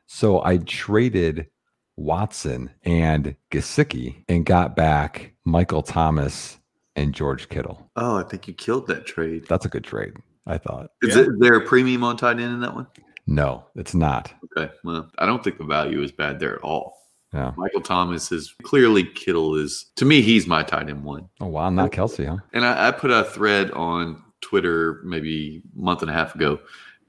So I traded Watson and Gesicki and got back Michael Thomas and George Kittle. Oh, I think you killed that trade. That's a good trade, I thought. Is Yeah. it- there a premium on tight end in that one? No, it's not. Okay. Well, I don't think the value is bad there at all. Yeah. Michael Thomas is clearly Kittle is to me, he's my tight end one. Oh wow, not Kelce, huh? And I, I put a thread on Twitter maybe a month and a half ago.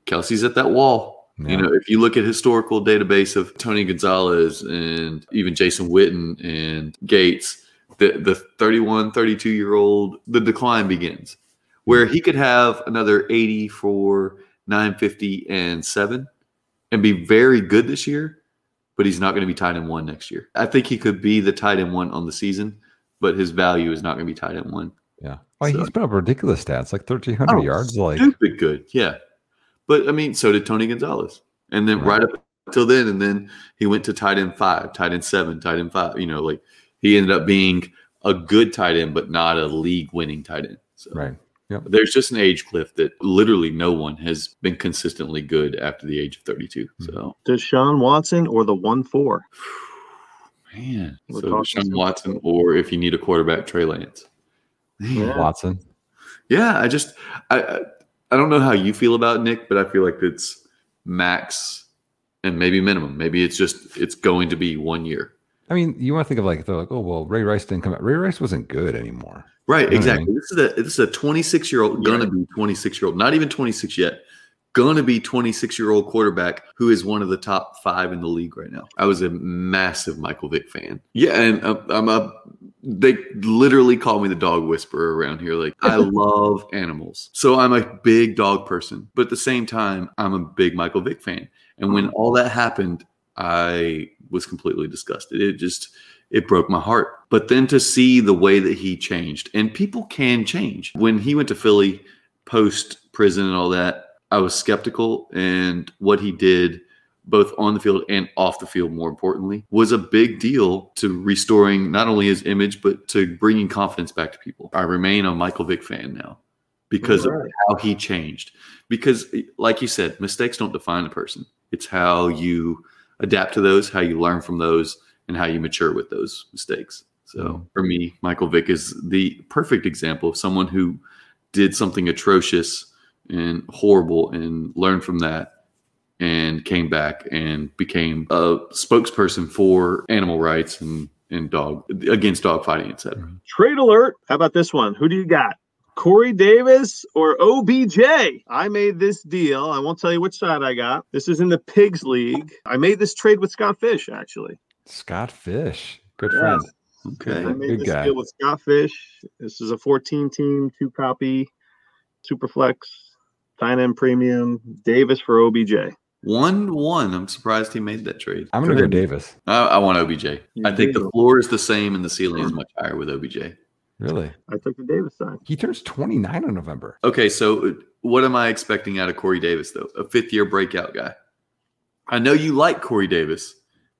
Kelce's at that wall. Yeah. You know, if you look at historical database of Tony Gonzalez and even Jason Witten and Gates, the, the 31, 32 year old, the decline begins where he could have another 80 for 950 and seven and be very good this year, but he's not going to be tied in one next year. I think he could be the tight end one on the season, but his value is not going to be tight end one. Yeah. Oh, So- he's put up ridiculous stats, like thirteen hundred Oh, yards. Like stupid good. Yeah. But I mean, so did Tony Gonzalez. And then Right. right up until then, and then he went to tight end five, tight end seven, tight end five. You know, like he ended up being a good tight end, but not a league winning tight end. So right. there's just an age cliff that literally no one has been consistently good after the age of 32. Hmm. So, Deshaun Watson or the one four? man, We're so talking Deshaun Watson, or if you need a quarterback, Trey Lance. Yeah. Watson. Yeah, I just I I, don't know how you feel about Nick, but I feel like it's max and maybe minimum. Maybe it's just it's going to be one year. I mean, you want to think of like they're like, oh well, Ray Rice didn't come out. Ray Rice wasn't good anymore. Right, You know what I exactly. This is a this is a 26 year old gonna be 26 year old, not even 26 yet. Gonna be 26 year old quarterback who is one of the top five in the league right now. I was a massive Michael Vick fan. Yeah, and uh, I'm a. They literally call me the dog whisperer around here. Like I love animals, so I'm a big dog person. But at the same time, I'm a big Michael Vick fan. And when all that happened, I was completely disgusted. It just it broke my heart. But then to see the way that he changed, and people can change. When he went to Philly post prison and all that, I was skeptical. And what he did, both on the field and off the field, more importantly, was a big deal to restoring not only his image, but to bringing confidence back to people. I remain a Michael Vick fan now because of how he changed. Because, like you said, mistakes don't define a person, it's how you adapt to those, how you learn from those, and how you mature with those mistakes. So Mhm. for me, Michael Vick is the perfect example of someone who did something atrocious and horrible and learned from that and came back and became a spokesperson for animal rights and, and dog against dog fighting, etc. Trade alert. How about this one? Who do you got? Corey Davis or OBJ? I made this deal. I won't tell you which side I got. This is in the Pigs League. I made this trade with Scott Fish, actually. Scott Fish, good Yeah. friend. Okay. I made good this guy. deal with Scott Fish. This is a 14 team, two copy, Superflex, Fine End Premium, Davis for OBJ. One one. I'm surprised he made that trade. I'm gonna go Davis. I, I want OBJ. You I think the floor is the same and the ceiling is much higher with OBJ. Really? I took the Davis side. He turns 29 in November. Okay, so uh, what am I expecting out of Corey Davis though? A fifth year breakout guy. I know you like Corey Davis,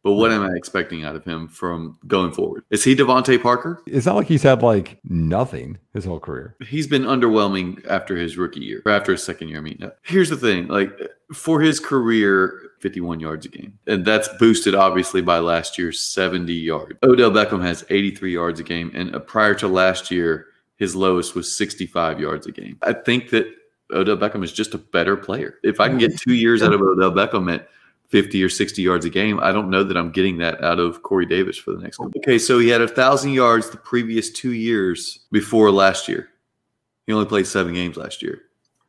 but what am I expecting out of him from going forward? Is he DeVante Parker? It's not like he's had like nothing his whole career. He's been underwhelming after his rookie year, or after his second year. I mean, here's the thing: like for his career, 51 yards a game, and that's boosted obviously by last year's 70 yards. Odell Beckham has 83 yards a game, and uh, prior to last year, his lowest was 65 yards a game. I think that Odell Beckham is just a better player. If I can get two years out of Odell Beckham at 50 or 60 yards a game, I don't know that I'm getting that out of Corey Davis for the next one. Okay, so he had a thousand yards the previous two years before last year. He only played seven games last year,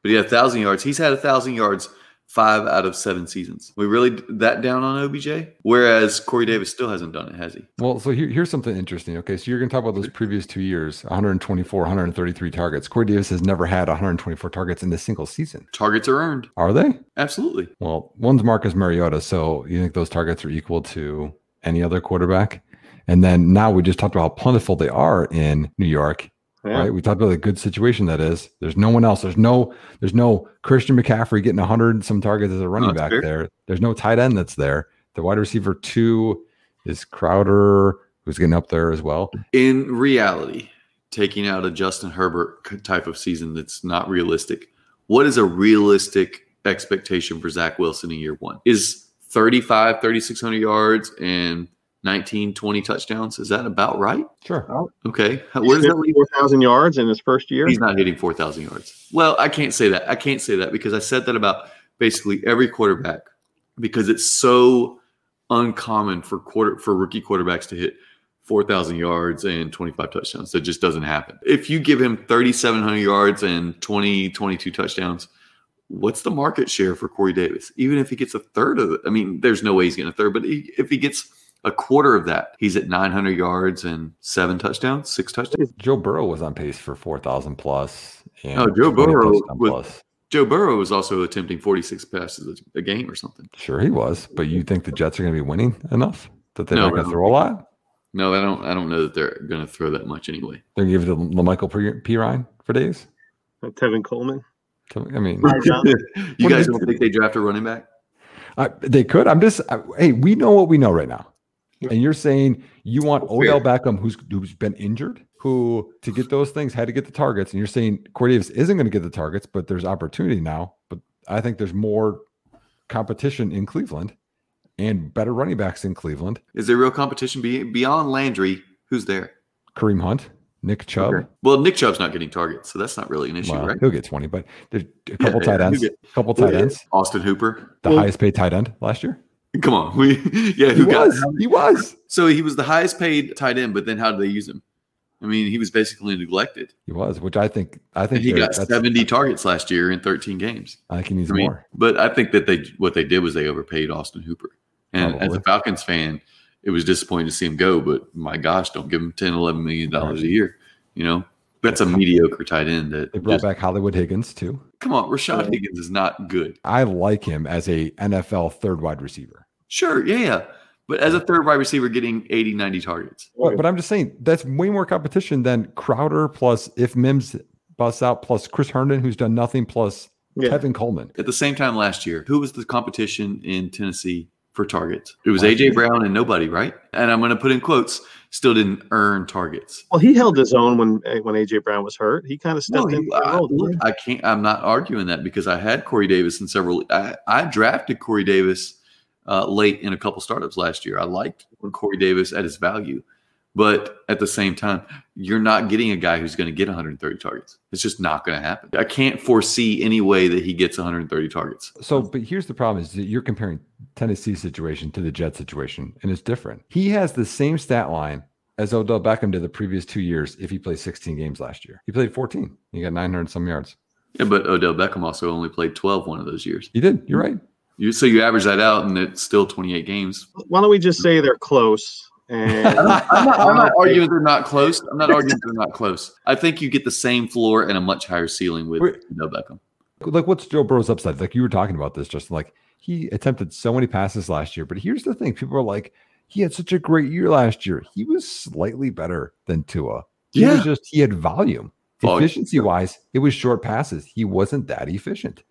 but he had a thousand yards. He's had a thousand yards five out of seven seasons. We really that down on OBJ, whereas Corey Davis still hasn't done it, has he? Well, so here, here's something interesting. Okay, so you're going to talk about those previous two years 124, 133 targets. Corey Davis has never had 124 targets in a single season. Targets are earned, Are they? absolutely. Well, one's Marcus Mariota. So you think those targets are equal to any other quarterback? And then now we just talked about how plentiful they are in New York, Yeah. right? We talked about the good situation that is. There's no one else. There's no there's no Christian McCaffrey getting 100 some targets as a running that's back fair. there. There's no tight end that's there. The wide receiver two is Crowder, who's getting up there as well. In reality, taking out a Justin Herbert type of season that's not realistic, what is a realistic expectation for Zach Wilson in year one? Is 35, 3,600 yards and 19, 20 touchdowns. Is that about right? Sure. Okay. Where does that leave? Four thousand yards in his first year. He's not hitting 4,000 yards. Well, I can't say that. I can't say that because I said that about basically every quarterback because it's so uncommon for quarter for rookie quarterbacks to hit 4,000 yards and 25 touchdowns. That just doesn't happen. If you give him 3,700 yards and 20, 22 touchdowns, what's the market share for Corey Davis? Even if he gets a third of it, I mean, there's no way he's getting a third, but he, if he gets a quarter of that, he's at 900 yards and seven touchdowns, six touchdowns. Joe Burrow was on pace for 4,000 plus. And Oh, Joe Burrow was- plus. Joe Burrow was also attempting 46 passes a a game or something. Sure, he was. But you think the Jets are going to be winning enough that they're No, not going to throw a lot? No, I don't. I don't know that they're going to throw that much anyway. They're going to give it to LaMichael P. P. Ryan for days? Uh, Tevin Coleman. I mean, you guys don't think they draft a running back? I, they could. I'm just, I, hey, we know what we know right now. And you're saying you want Odell Beckham, who's who's been injured, who to get those things had to get the targets. And you're saying Corey Davis isn't going to get the targets, but there's opportunity now. But I think there's more competition in Cleveland and better running backs in Cleveland. Is there real competition beyond Landry? Who's there? Kareem Hunt, Nick Chubb. Okay. Well, Nick Chubb's not getting targets, so that's not really an issue, Well, right? he'll get 20, but there's a couple yeah, tight ends, get- couple tight ends. Austin Hooper. The Well- highest paid tight end last year. Come on, we yeah. He Who got? was. He was. So he was the highest paid tight end, but then how did they use him? I mean, he was basically neglected. He was, which I think I think And he got 70 targets last year in 13 games. I can use I mean, more. but I think that they what they did was they overpaid Austin Hooper. And as a Falcons fan, it was disappointing to see him go. But my gosh, don't give him 10, 11 million dollars a year. You know, that's a mediocre tight end. That They brought just, back Hollywood Higgins too. come on, Rashard Higgins is not good. I like him as a NFL third wide receiver. Sure, yeah, yeah. But as a third wide receiver, getting 80, 90 targets. But, but I'm just saying that's way more competition than Crowder plus if Mims busts out plus Chris Herndon, who's done nothing, plus Yeah. Tevin Coleman. At the same time last year, who was the competition in Tennessee for targets? It was AJ. Brown and nobody, right? And I'm going to put in quotes, still didn't earn targets. Well, he held his own when eh, when AJ Brown was hurt. He kind of stepped No, in. he- I, look, I can't. I'm not arguing that because I had Corey Davis in several. I, I drafted Corey Davis uh, late in a couple startups last year. I liked Corey Davis at his value, but at the same time, you're not getting a guy who's going to get 130 targets. It's just not going to happen. I can't foresee any way that he gets 130 targets. So, but here's the problem: is that you're comparing Tennessee's situation to the Jets situation, and it's different. He has the same stat line as Odell Beckham did the previous two years if he played 16 games last year. He played 14. He got 900 some yards. Yeah, but Odell Beckham also only played 12 one of those years. He did. You're right. You so you average that out, and it's still 28 games. Why don't we just say they're close? And I'm not, I'm not, I'm not arguing they're not close. I'm not arguing they're not close. I think you get the same floor and a much higher ceiling with Wait. Odell Beckham. like what's Joe Burrow's upside? Like you were talking about this, just like he attempted so many passes last year. But here's the thing: people are like, he had such a great year last year. He was slightly better than Tua. He Yeah. was just he had volume. Volume. Efficiency wise, it was short passes. He wasn't that efficient.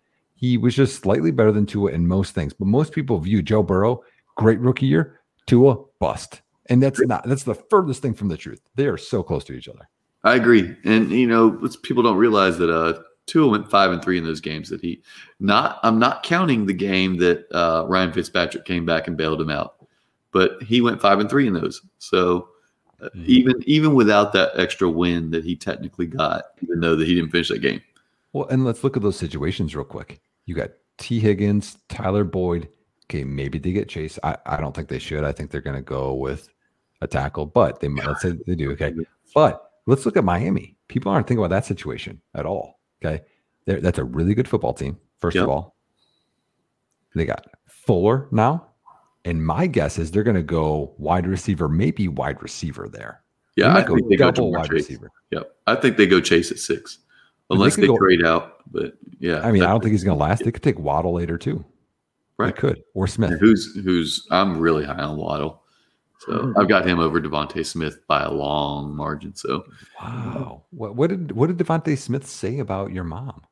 He was just slightly better than Tua in most things. But most people view Joe Burrow, great rookie year, Tua bust. And that's not that's the furthest thing from the truth. They are so close to each other. I agree, and you know, people don't realize that uh, Tua went five and three in those games. That he not. I'm not counting the game that uh, Ryan Fitzpatrick came back and bailed him out, but he went five and three in those. So. uh, Mhm. Even even without that extra win that he technically got, even though that he didn't finish that game, Well, and let's look at those situations real quick. You got T. Higgins, Tyler Boyd. Okay, maybe they get Chase. I, I don't think they should. I think they're going to go with a tackle, but they might. Let's say they do. Okay, but let's look at Miami. People aren't thinking about that situation at all. Okay, They're, that's a really good football team. First Yep. of all, they got Fuller now, and my guess is they're going to go wide receiver, maybe wide receiver there. Yeah, I think they go double wide Chase. receiver. Yep, I think they go Chase at six, But they unless could they, go- trade out. But yeah, I mean, I don't think he's going to last. They could take Waddle later too. Right. They could or Smith. Who's who's I'm really high on Waddle. So Mm-hmm. I've got him over DeVonta Smith by a long margin. So Wow. What, what did what did DeVonta Smith say about your mom?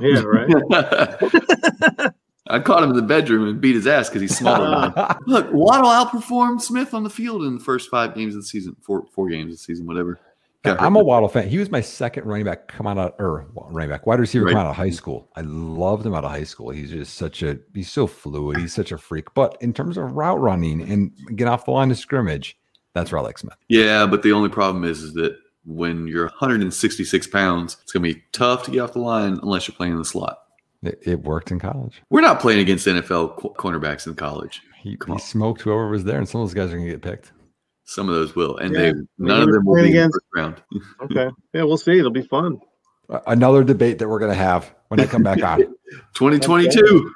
yeah, right. I caught him in the bedroom and beat his ass because he's smaller than him. Look, Waddle outperformed Smith on the field in the first five games of the season, four four games of the season, whatever. Got I'm a. Waddle fan. He was my second running back come out of or running back wide receiver Right. come out of high mm-hmm. school. I loved him out of high school. He's just such a he's so fluid. He's such a freak. But in terms of route running and get off the line of scrimmage, that's I Smith. Yeah, but the only problem is, is that when you're 166 pounds, it's to be tough to get off the line unless you're playing in the slot. It, it worked in college. We're not playing against NFL qu- cornerbacks in college. He, he smoked whoever was there, and some of those guys are gonna get picked. Some of those will, and Yeah, they we none of them will playing be in the against- first round. Okay. Yeah, we'll see. It'll be fun. Another debate that we're gonna have when I come back on. 2022.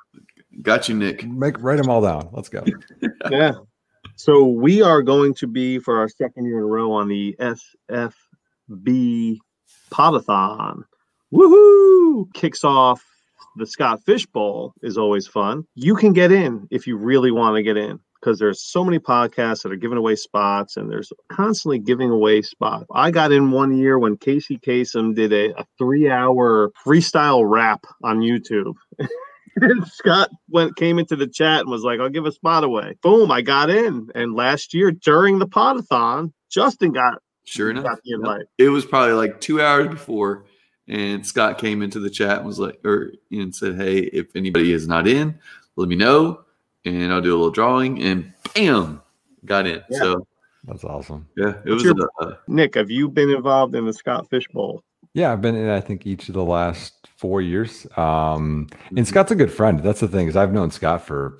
Got you, Nick. Make write them all down. Let's go. Yeah. So we are going to be for our second year in a row on the SFB Podathon. Woohoo! Kicks off the Scott Fish Bowl is always fun. You can get in if you really want to get in because there's so many podcasts that are giving away spots and there's constantly giving away spots. I got in one year when Casey Kasem did a, a three hour freestyle rap on YouTube. and Scott went came into the chat and was like, I'll give a spot away. Boom, I got in. And last year during the podathon, Justin got, Sure enough, got the invite. it was probably like two hours before, and Scott came into the chat and was like, or and said, "Hey, if anybody is not in, let me know, and I'll do a little drawing." And bam, got in. Yeah. So That's awesome. yeah, it What's was. your- a, a- Nick, have you been involved in the Scott Fish Bowl? Yeah, I've been in I think each of the last four years. Um, and Mhm. Scott's a good friend. That's the thing is I've known Scott for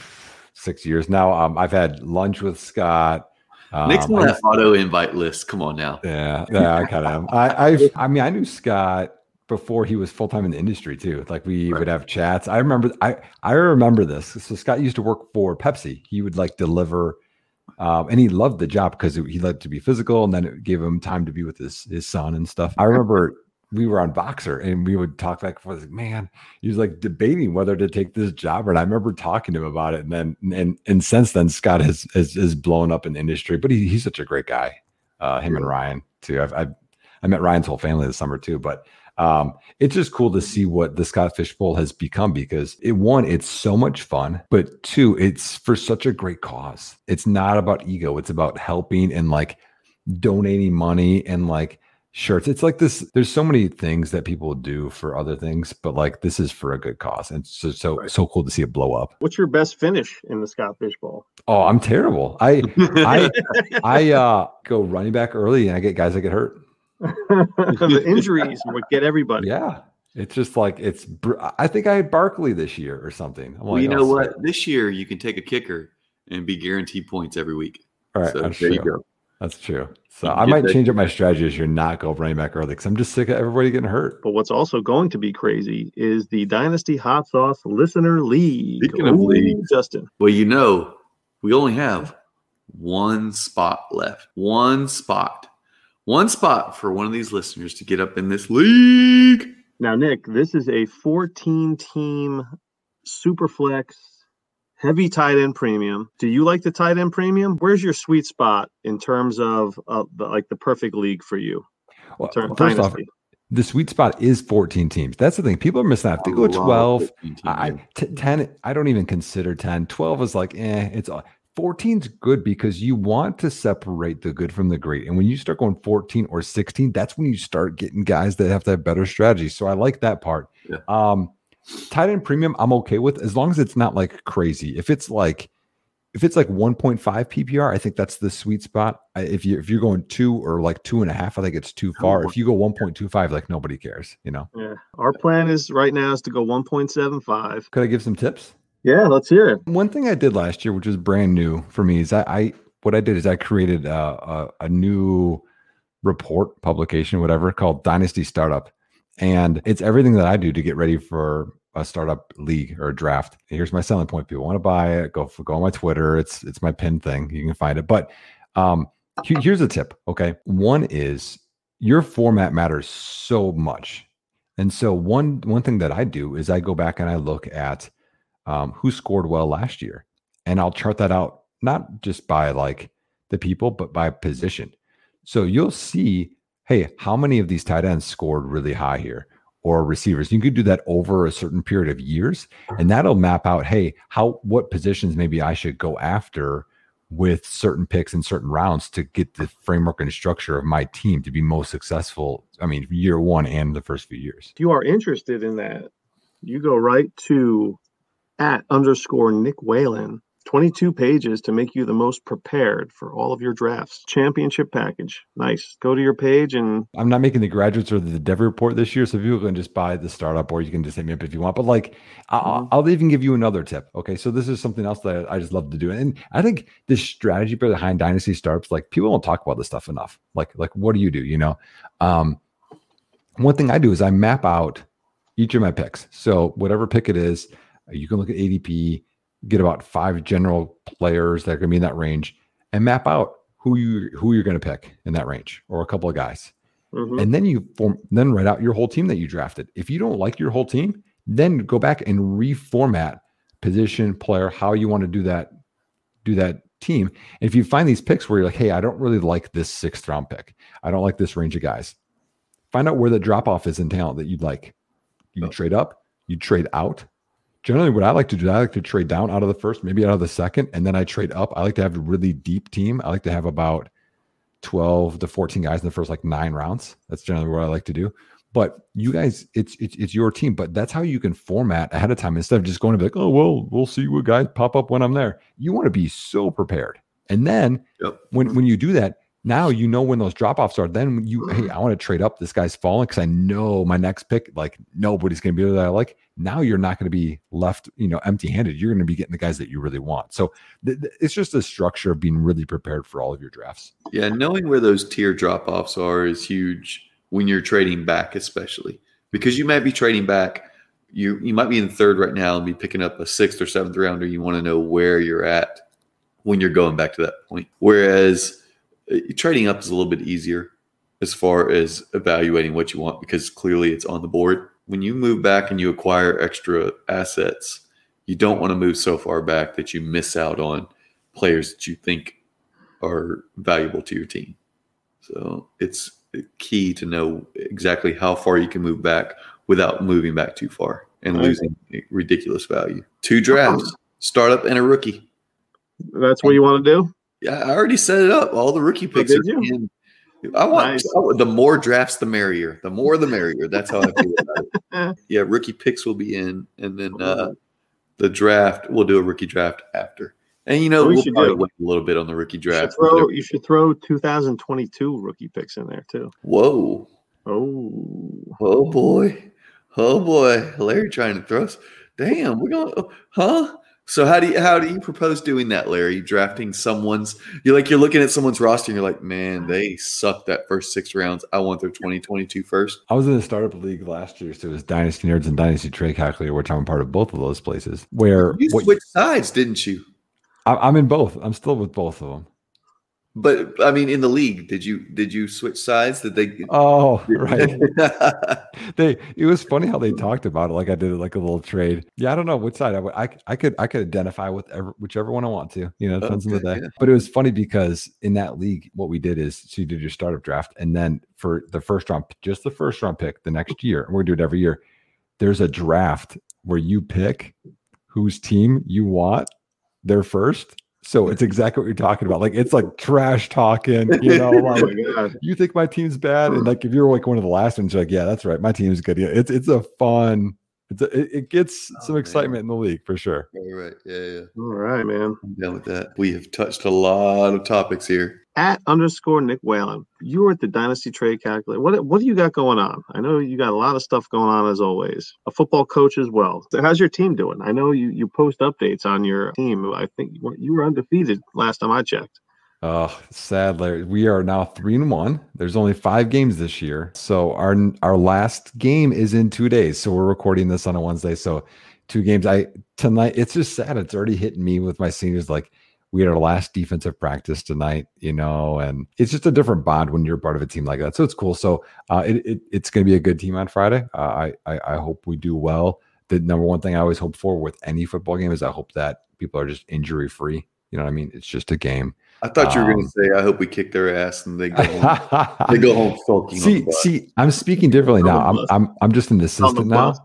six years now. Um, I've had lunch with Scott. Um, Nick's on I that auto invite list. Come on now. Yeah, yeah, I kind of am. I, I, I mean, I knew Scott before he was full time in the industry too. Like we Right. would have chats. I remember, I, I remember this. So Scott used to work for Pepsi. He would like deliver, um, and he loved the job because he loved to be physical, and then it gave him time to be with his his son and stuff. I remember. We were on Voxer and we would talk back and forth. Like, man, he was like debating whether to take this job, and I remember talking to him about it. And then, and and since then, Scott has has, has blown up in the industry. But he, he's such a great guy uh, him and Ryan too. I've, I've I met Ryan's whole family this summer too, but um, it's just cool to see what the Scott Fish Bowl has become because it one, it's so much fun, but two, it's for such a great cause. It's not about ego; it's about helping and like donating money and like shirts. It's like this. There's so many things that people do for other things, but like this is for a good cause, and so so Right. so cool to see it blow up. What's your best finish in the Scott Fish Bowl? Oh, I'm terrible. I I I uh go running back early and I get guys that get hurt. The injuries would get everybody. Yeah. It's just like it's. I think I had Barkley this year or something. I'm well, you know sick. what? This year you can take a kicker and be guaranteed points every week. All right, so that's there true. you go. That's true. So You I might that- change up my strategy this year, not go running back early because I'm just sick of everybody getting hurt. But what's also going to be crazy is the Dynasty Hot Sauce Listener League. Speaking of Ooh, leagues. Justin. Well, you know, we only have one spot left. One spot. One spot for one of these listeners to get up in this league. Now, Nick, this is a 14 team super flex heavy tight end premium. Do you like the tight end premium? Where's your sweet spot in terms of uh, the, like the perfect league for you? Well, Turn- first off, the sweet spot is 14 teams. That's the thing. People are missing out. If they go 12, 15 team, I, 10, I don't even consider 10. 12 is like, eh, it's 14's good because you want to separate the good from the great. And when you start going 14 or 16, that's when you start getting guys that have to have better strategies. So I like that part. Yeah. Um, tight end premium, I'm okay with as long as it's not like crazy. If it's like, if it's like 1.5 PPR, I think that's the sweet spot. I- If you if you're going two or like two and a half, I think it's too far. If you go 1.25, like nobody cares, you know. Yeah. Our plan is right now is to go 1.75. Could I give some tips? Yeah, let's hear it. One thing I did last year, which was brand new for me, is I, I what I did is I created a, a, a new report publication, whatever, called Dynasty Startup, and it's everything that I do to get ready for a startup league or a draft. Here's my selling point: people want to buy it, go for, go on my Twitter. It's it's my pin thing. You can find it. But um, here's a tip. Okay, one is your format matters so much, and so one one thing that I do is I go back and I look at um, who scored well last year. And I'll chart that out, not just by like the people, but by position. So you'll see, hey, how many of these tight ends scored really high here or receivers? You could do that over a certain period of years, and that'll map out, hey, how what positions maybe I should go after with certain picks in certain rounds to get the framework and structure of my team to be most successful. I mean, year one and the first few years. If you are interested in that, you go right to at underscore Nick Whalen 22 pages to make you the most prepared for all of your drafts. Championship package. Nice. Go to your page and I'm not making the graduates or the dev report this year, so people can just buy the startup or you can just hit me up if you want. But like, I'll, Mhm. I'll even give you another tip. Okay, so this is something else that I just love to do, and I think this strategy behind dynasty startups, like people don't talk about this stuff enough. Like, like what do you do? You know, um, one thing I do is I map out each of my picks. So whatever pick it is, you can look at ADP, get about five general players that are going to be in that range, and map out who you who you're going to pick in that range, or a couple of guys Mhm. and then you form then write out your whole team that you drafted. If you don't like your whole team, then go back and reformat position, player, how you want to do that, do that team. And if you find these picks where you're like, hey, I don't really like this sixth round pick, I don't like this range of guys. Find out where the drop off is in talent that you'd like. You Oh. trade up, you trade out. Generally, what I like to do, I like to trade down out of the first, maybe out of the second, and then I trade up. I like to have a really deep team. I like to have about 12 to 14 guys in the first like nine rounds. That's generally what I like to do. But you guys, it's it's it's your team. But that's how you can format ahead of time instead of just going to be like, oh well, we'll see what guys pop up when I'm there. You want to be so prepared. And then Yep. when when you do that, now you know when those drop offs are. Then you hey, mm-hmm. I want to trade up. This guy's falling because I know my next pick, like nobody's going to be that I like. Now you're not going to be left, you know, empty handed. You're going to be getting the guys that you really want. So th- th- it's just a structure of being really prepared for all of your drafts. Yeah, knowing where those tier drop offs are is huge when you're trading back, especially because you might be trading back. You you might be in third right now and be picking up a sixth or seventh rounder. You want to know where you're at when you're going back to that point. Whereas Uh, trading up is a little bit easier as far as evaluating what you want because clearly it's on the board. When you move back and you acquire extra assets, you don't want to move so far back that you miss out on players that you think are valuable to your team. So it's key to know exactly how far you can move back without moving back too far and losing ridiculous value. Two drafts, uh-huh. startup and a rookie. that's what you want to do. Yeah, I already set it up. All the rookie picks Oh, are in. I want Nice. Want- the more drafts, the merrier. The more, the merrier. That's how I feel about it. Yeah, rookie picks will be in, and then Oh. uh, the draft we'll do a rookie draft after. And you know We we'll should probably wait a little bit on the rookie You should draft. throw you should throw 2022 rookie picks in there too. Whoa. Oh, Oh boy. Oh boy. Larry trying to throw us. Damn, we're gonna, huh? So how do you how do you propose doing that, Larry? Drafting someone's you're like you're looking at someone's roster and you're like, man, they sucked that first six rounds. I want their 2022 first. I was in a startup league last year, so it was Dynasty Nerds and Dynasty Trade Calculator, which I'm a part of both of those places. Where You what, switched sides, didn't you? I, I'm in both. I'm still with both of them. But I mean, in the league, did you did you switch sides? Did they? Oh, right. they. It was funny how they talked about it. Like I did it like a little trade. Yeah, I don't know which side I would. I, I could I could identify with ever, whichever one I want to. You know, depends on the day. yeah. But it was funny because in that league, what we did is so you did your startup draft, and then for the first round, just the first round pick, the next year, and we do it every year. There's a draft where you pick whose team you want their first. So it's exactly what you're talking about. Like it's like trash talking, you know, oh like god! you think my team's bad, and like if you're like one of the last ones, you're like, yeah, that's right, my team's good. Yeah, it's it's a fun. It's a, it, it gets Oh, some man. excitement in the league for sure. All right, yeah, yeah. All right, man. I'm down with that. We have touched a lot of topics here. At underscore Nick Whalen, you were at the Dynasty Trade Calculator. What what do you got going on? I know you got a lot of stuff going on as always. A football coach as well. So how's your team doing? I know you you post updates on your team. I think you were undefeated last time I checked. Oh, sad, Larry. We are now three and one. There's only five games this year, so our our last game is in two days. So we're recording this on a Wednesday. So two games. I tonight. It's just sad. It's already hitting me with my seniors. Like we had our last defensive practice tonight, you know, and it's just a different bond when you're part of a team like that. So it's cool. So uh, it, it it's going to be a good team on Friday. Uh, I, I I hope we do well. The number one thing I always hope for with any football game is I hope that people are just injury free. You know what I mean? It's just a game. I thought you were going Um, to say, "I hope we kick their ass and they go home." they go home sulking. see, see, I'm speaking differently now. I'm I'm I'm just an assistant now.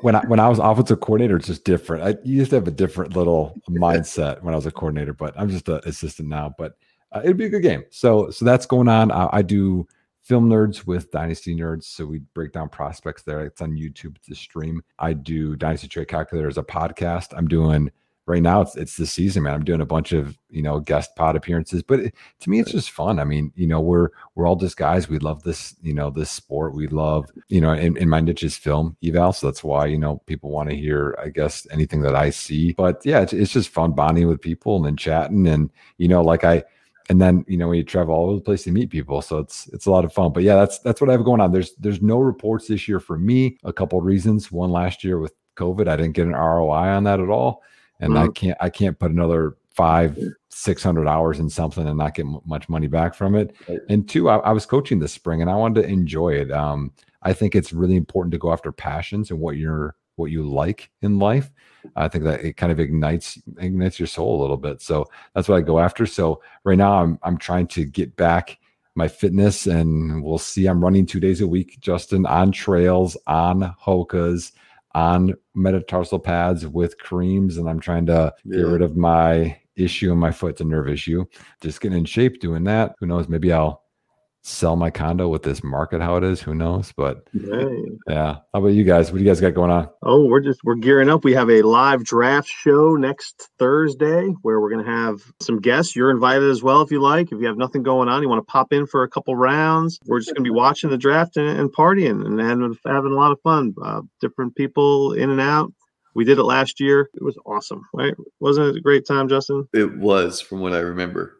When I when I was offensive coordinator, it's just different. I you used to have a different little mindset when I was a coordinator, but I'm just an assistant now. But uh, it'd be a good game. So so that's going on. I, I do film nerds with Dynasty Nerds. So we break down prospects there. It's on YouTube. It's a stream. I do Dynasty Trade Calculator as a podcast. I'm doing right now. It's it's the season, man. I'm doing a bunch of you know guest pod appearances, but it, to me, it's just fun. I mean, you know, we're we're all just guys. We love this, you know, this sport. We love, you know, in, in my niche is film eval, so that's why you know people want to hear, I guess, anything that I see. But yeah, it's, it's just fun bonding with people and then chatting, and you know, like I and then you know when you travel all over the place to meet people so it's it's a lot of fun but yeah that's that's what i have going on there's there's no reports this year for me a couple of reasons one last year with covid i didn't get an roi on that at all and i can't i can't put another five six hundred hours in something and not get m- much money back from it. And two I, I was coaching this spring and i wanted to enjoy it. Um i think it's really important to go after passions and what you're what you like in life. I think that it kind of ignites ignites your soul a little bit. So that's what I go after. So right now I'm I'm trying to get back my fitness and we'll see. I'm running two days a week, Justin, on trails, on hokas, on metatarsal pads with creams, and I'm trying to get rid of my issue in my foot, it's a nerve issue. Just getting in shape doing that. Who knows? Maybe I'll sell my condo with this market how it is. Who knows? But Hey. yeah. How about you guys? What do you guys got going on? Oh, we're just we're gearing up. We have a live draft show next Thursday where we're going to have some guests. You're invited as well if you like. If you have nothing going on, you want to pop in for a couple rounds. We're just going to be watching the draft and, and partying and having, having a lot of fun. Uh, different people in and out. We did it last year. It was awesome, right? Wasn't it a great time, Justin? It was, from what I remember.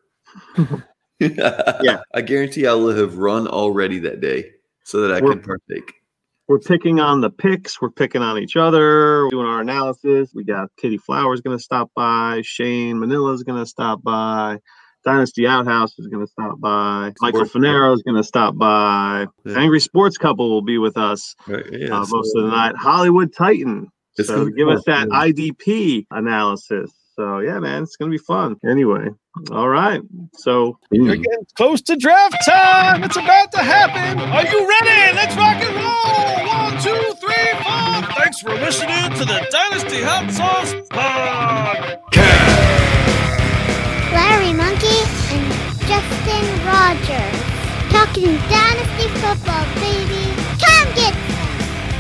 yeah, I guarantee I will have run already that day so that I We're- can partake. We're picking on the picks. We're picking on each other, doing our analysis. We got Kitty Flowers going to stop by. Shane Manila is going to stop by. Dynasty Outhouse is going to stop by. Michael Finero is going to stop by. Yeah. Angry Sports Couple will be with us Right, yeah, uh, so- most of the night. Hollywood Titan. So give us that IDP analysis. So yeah, man, it's going to be fun. Anyway, all right. So hmm. You're getting close to draft time. It's about to happen. Are you ready? Let's rock and roll. One, two, three, four. Thanks for listening to the Dynasty Hot Sauce Podcast. Larry Monkey and Justin Rogers. Talking Dynasty Football, baby.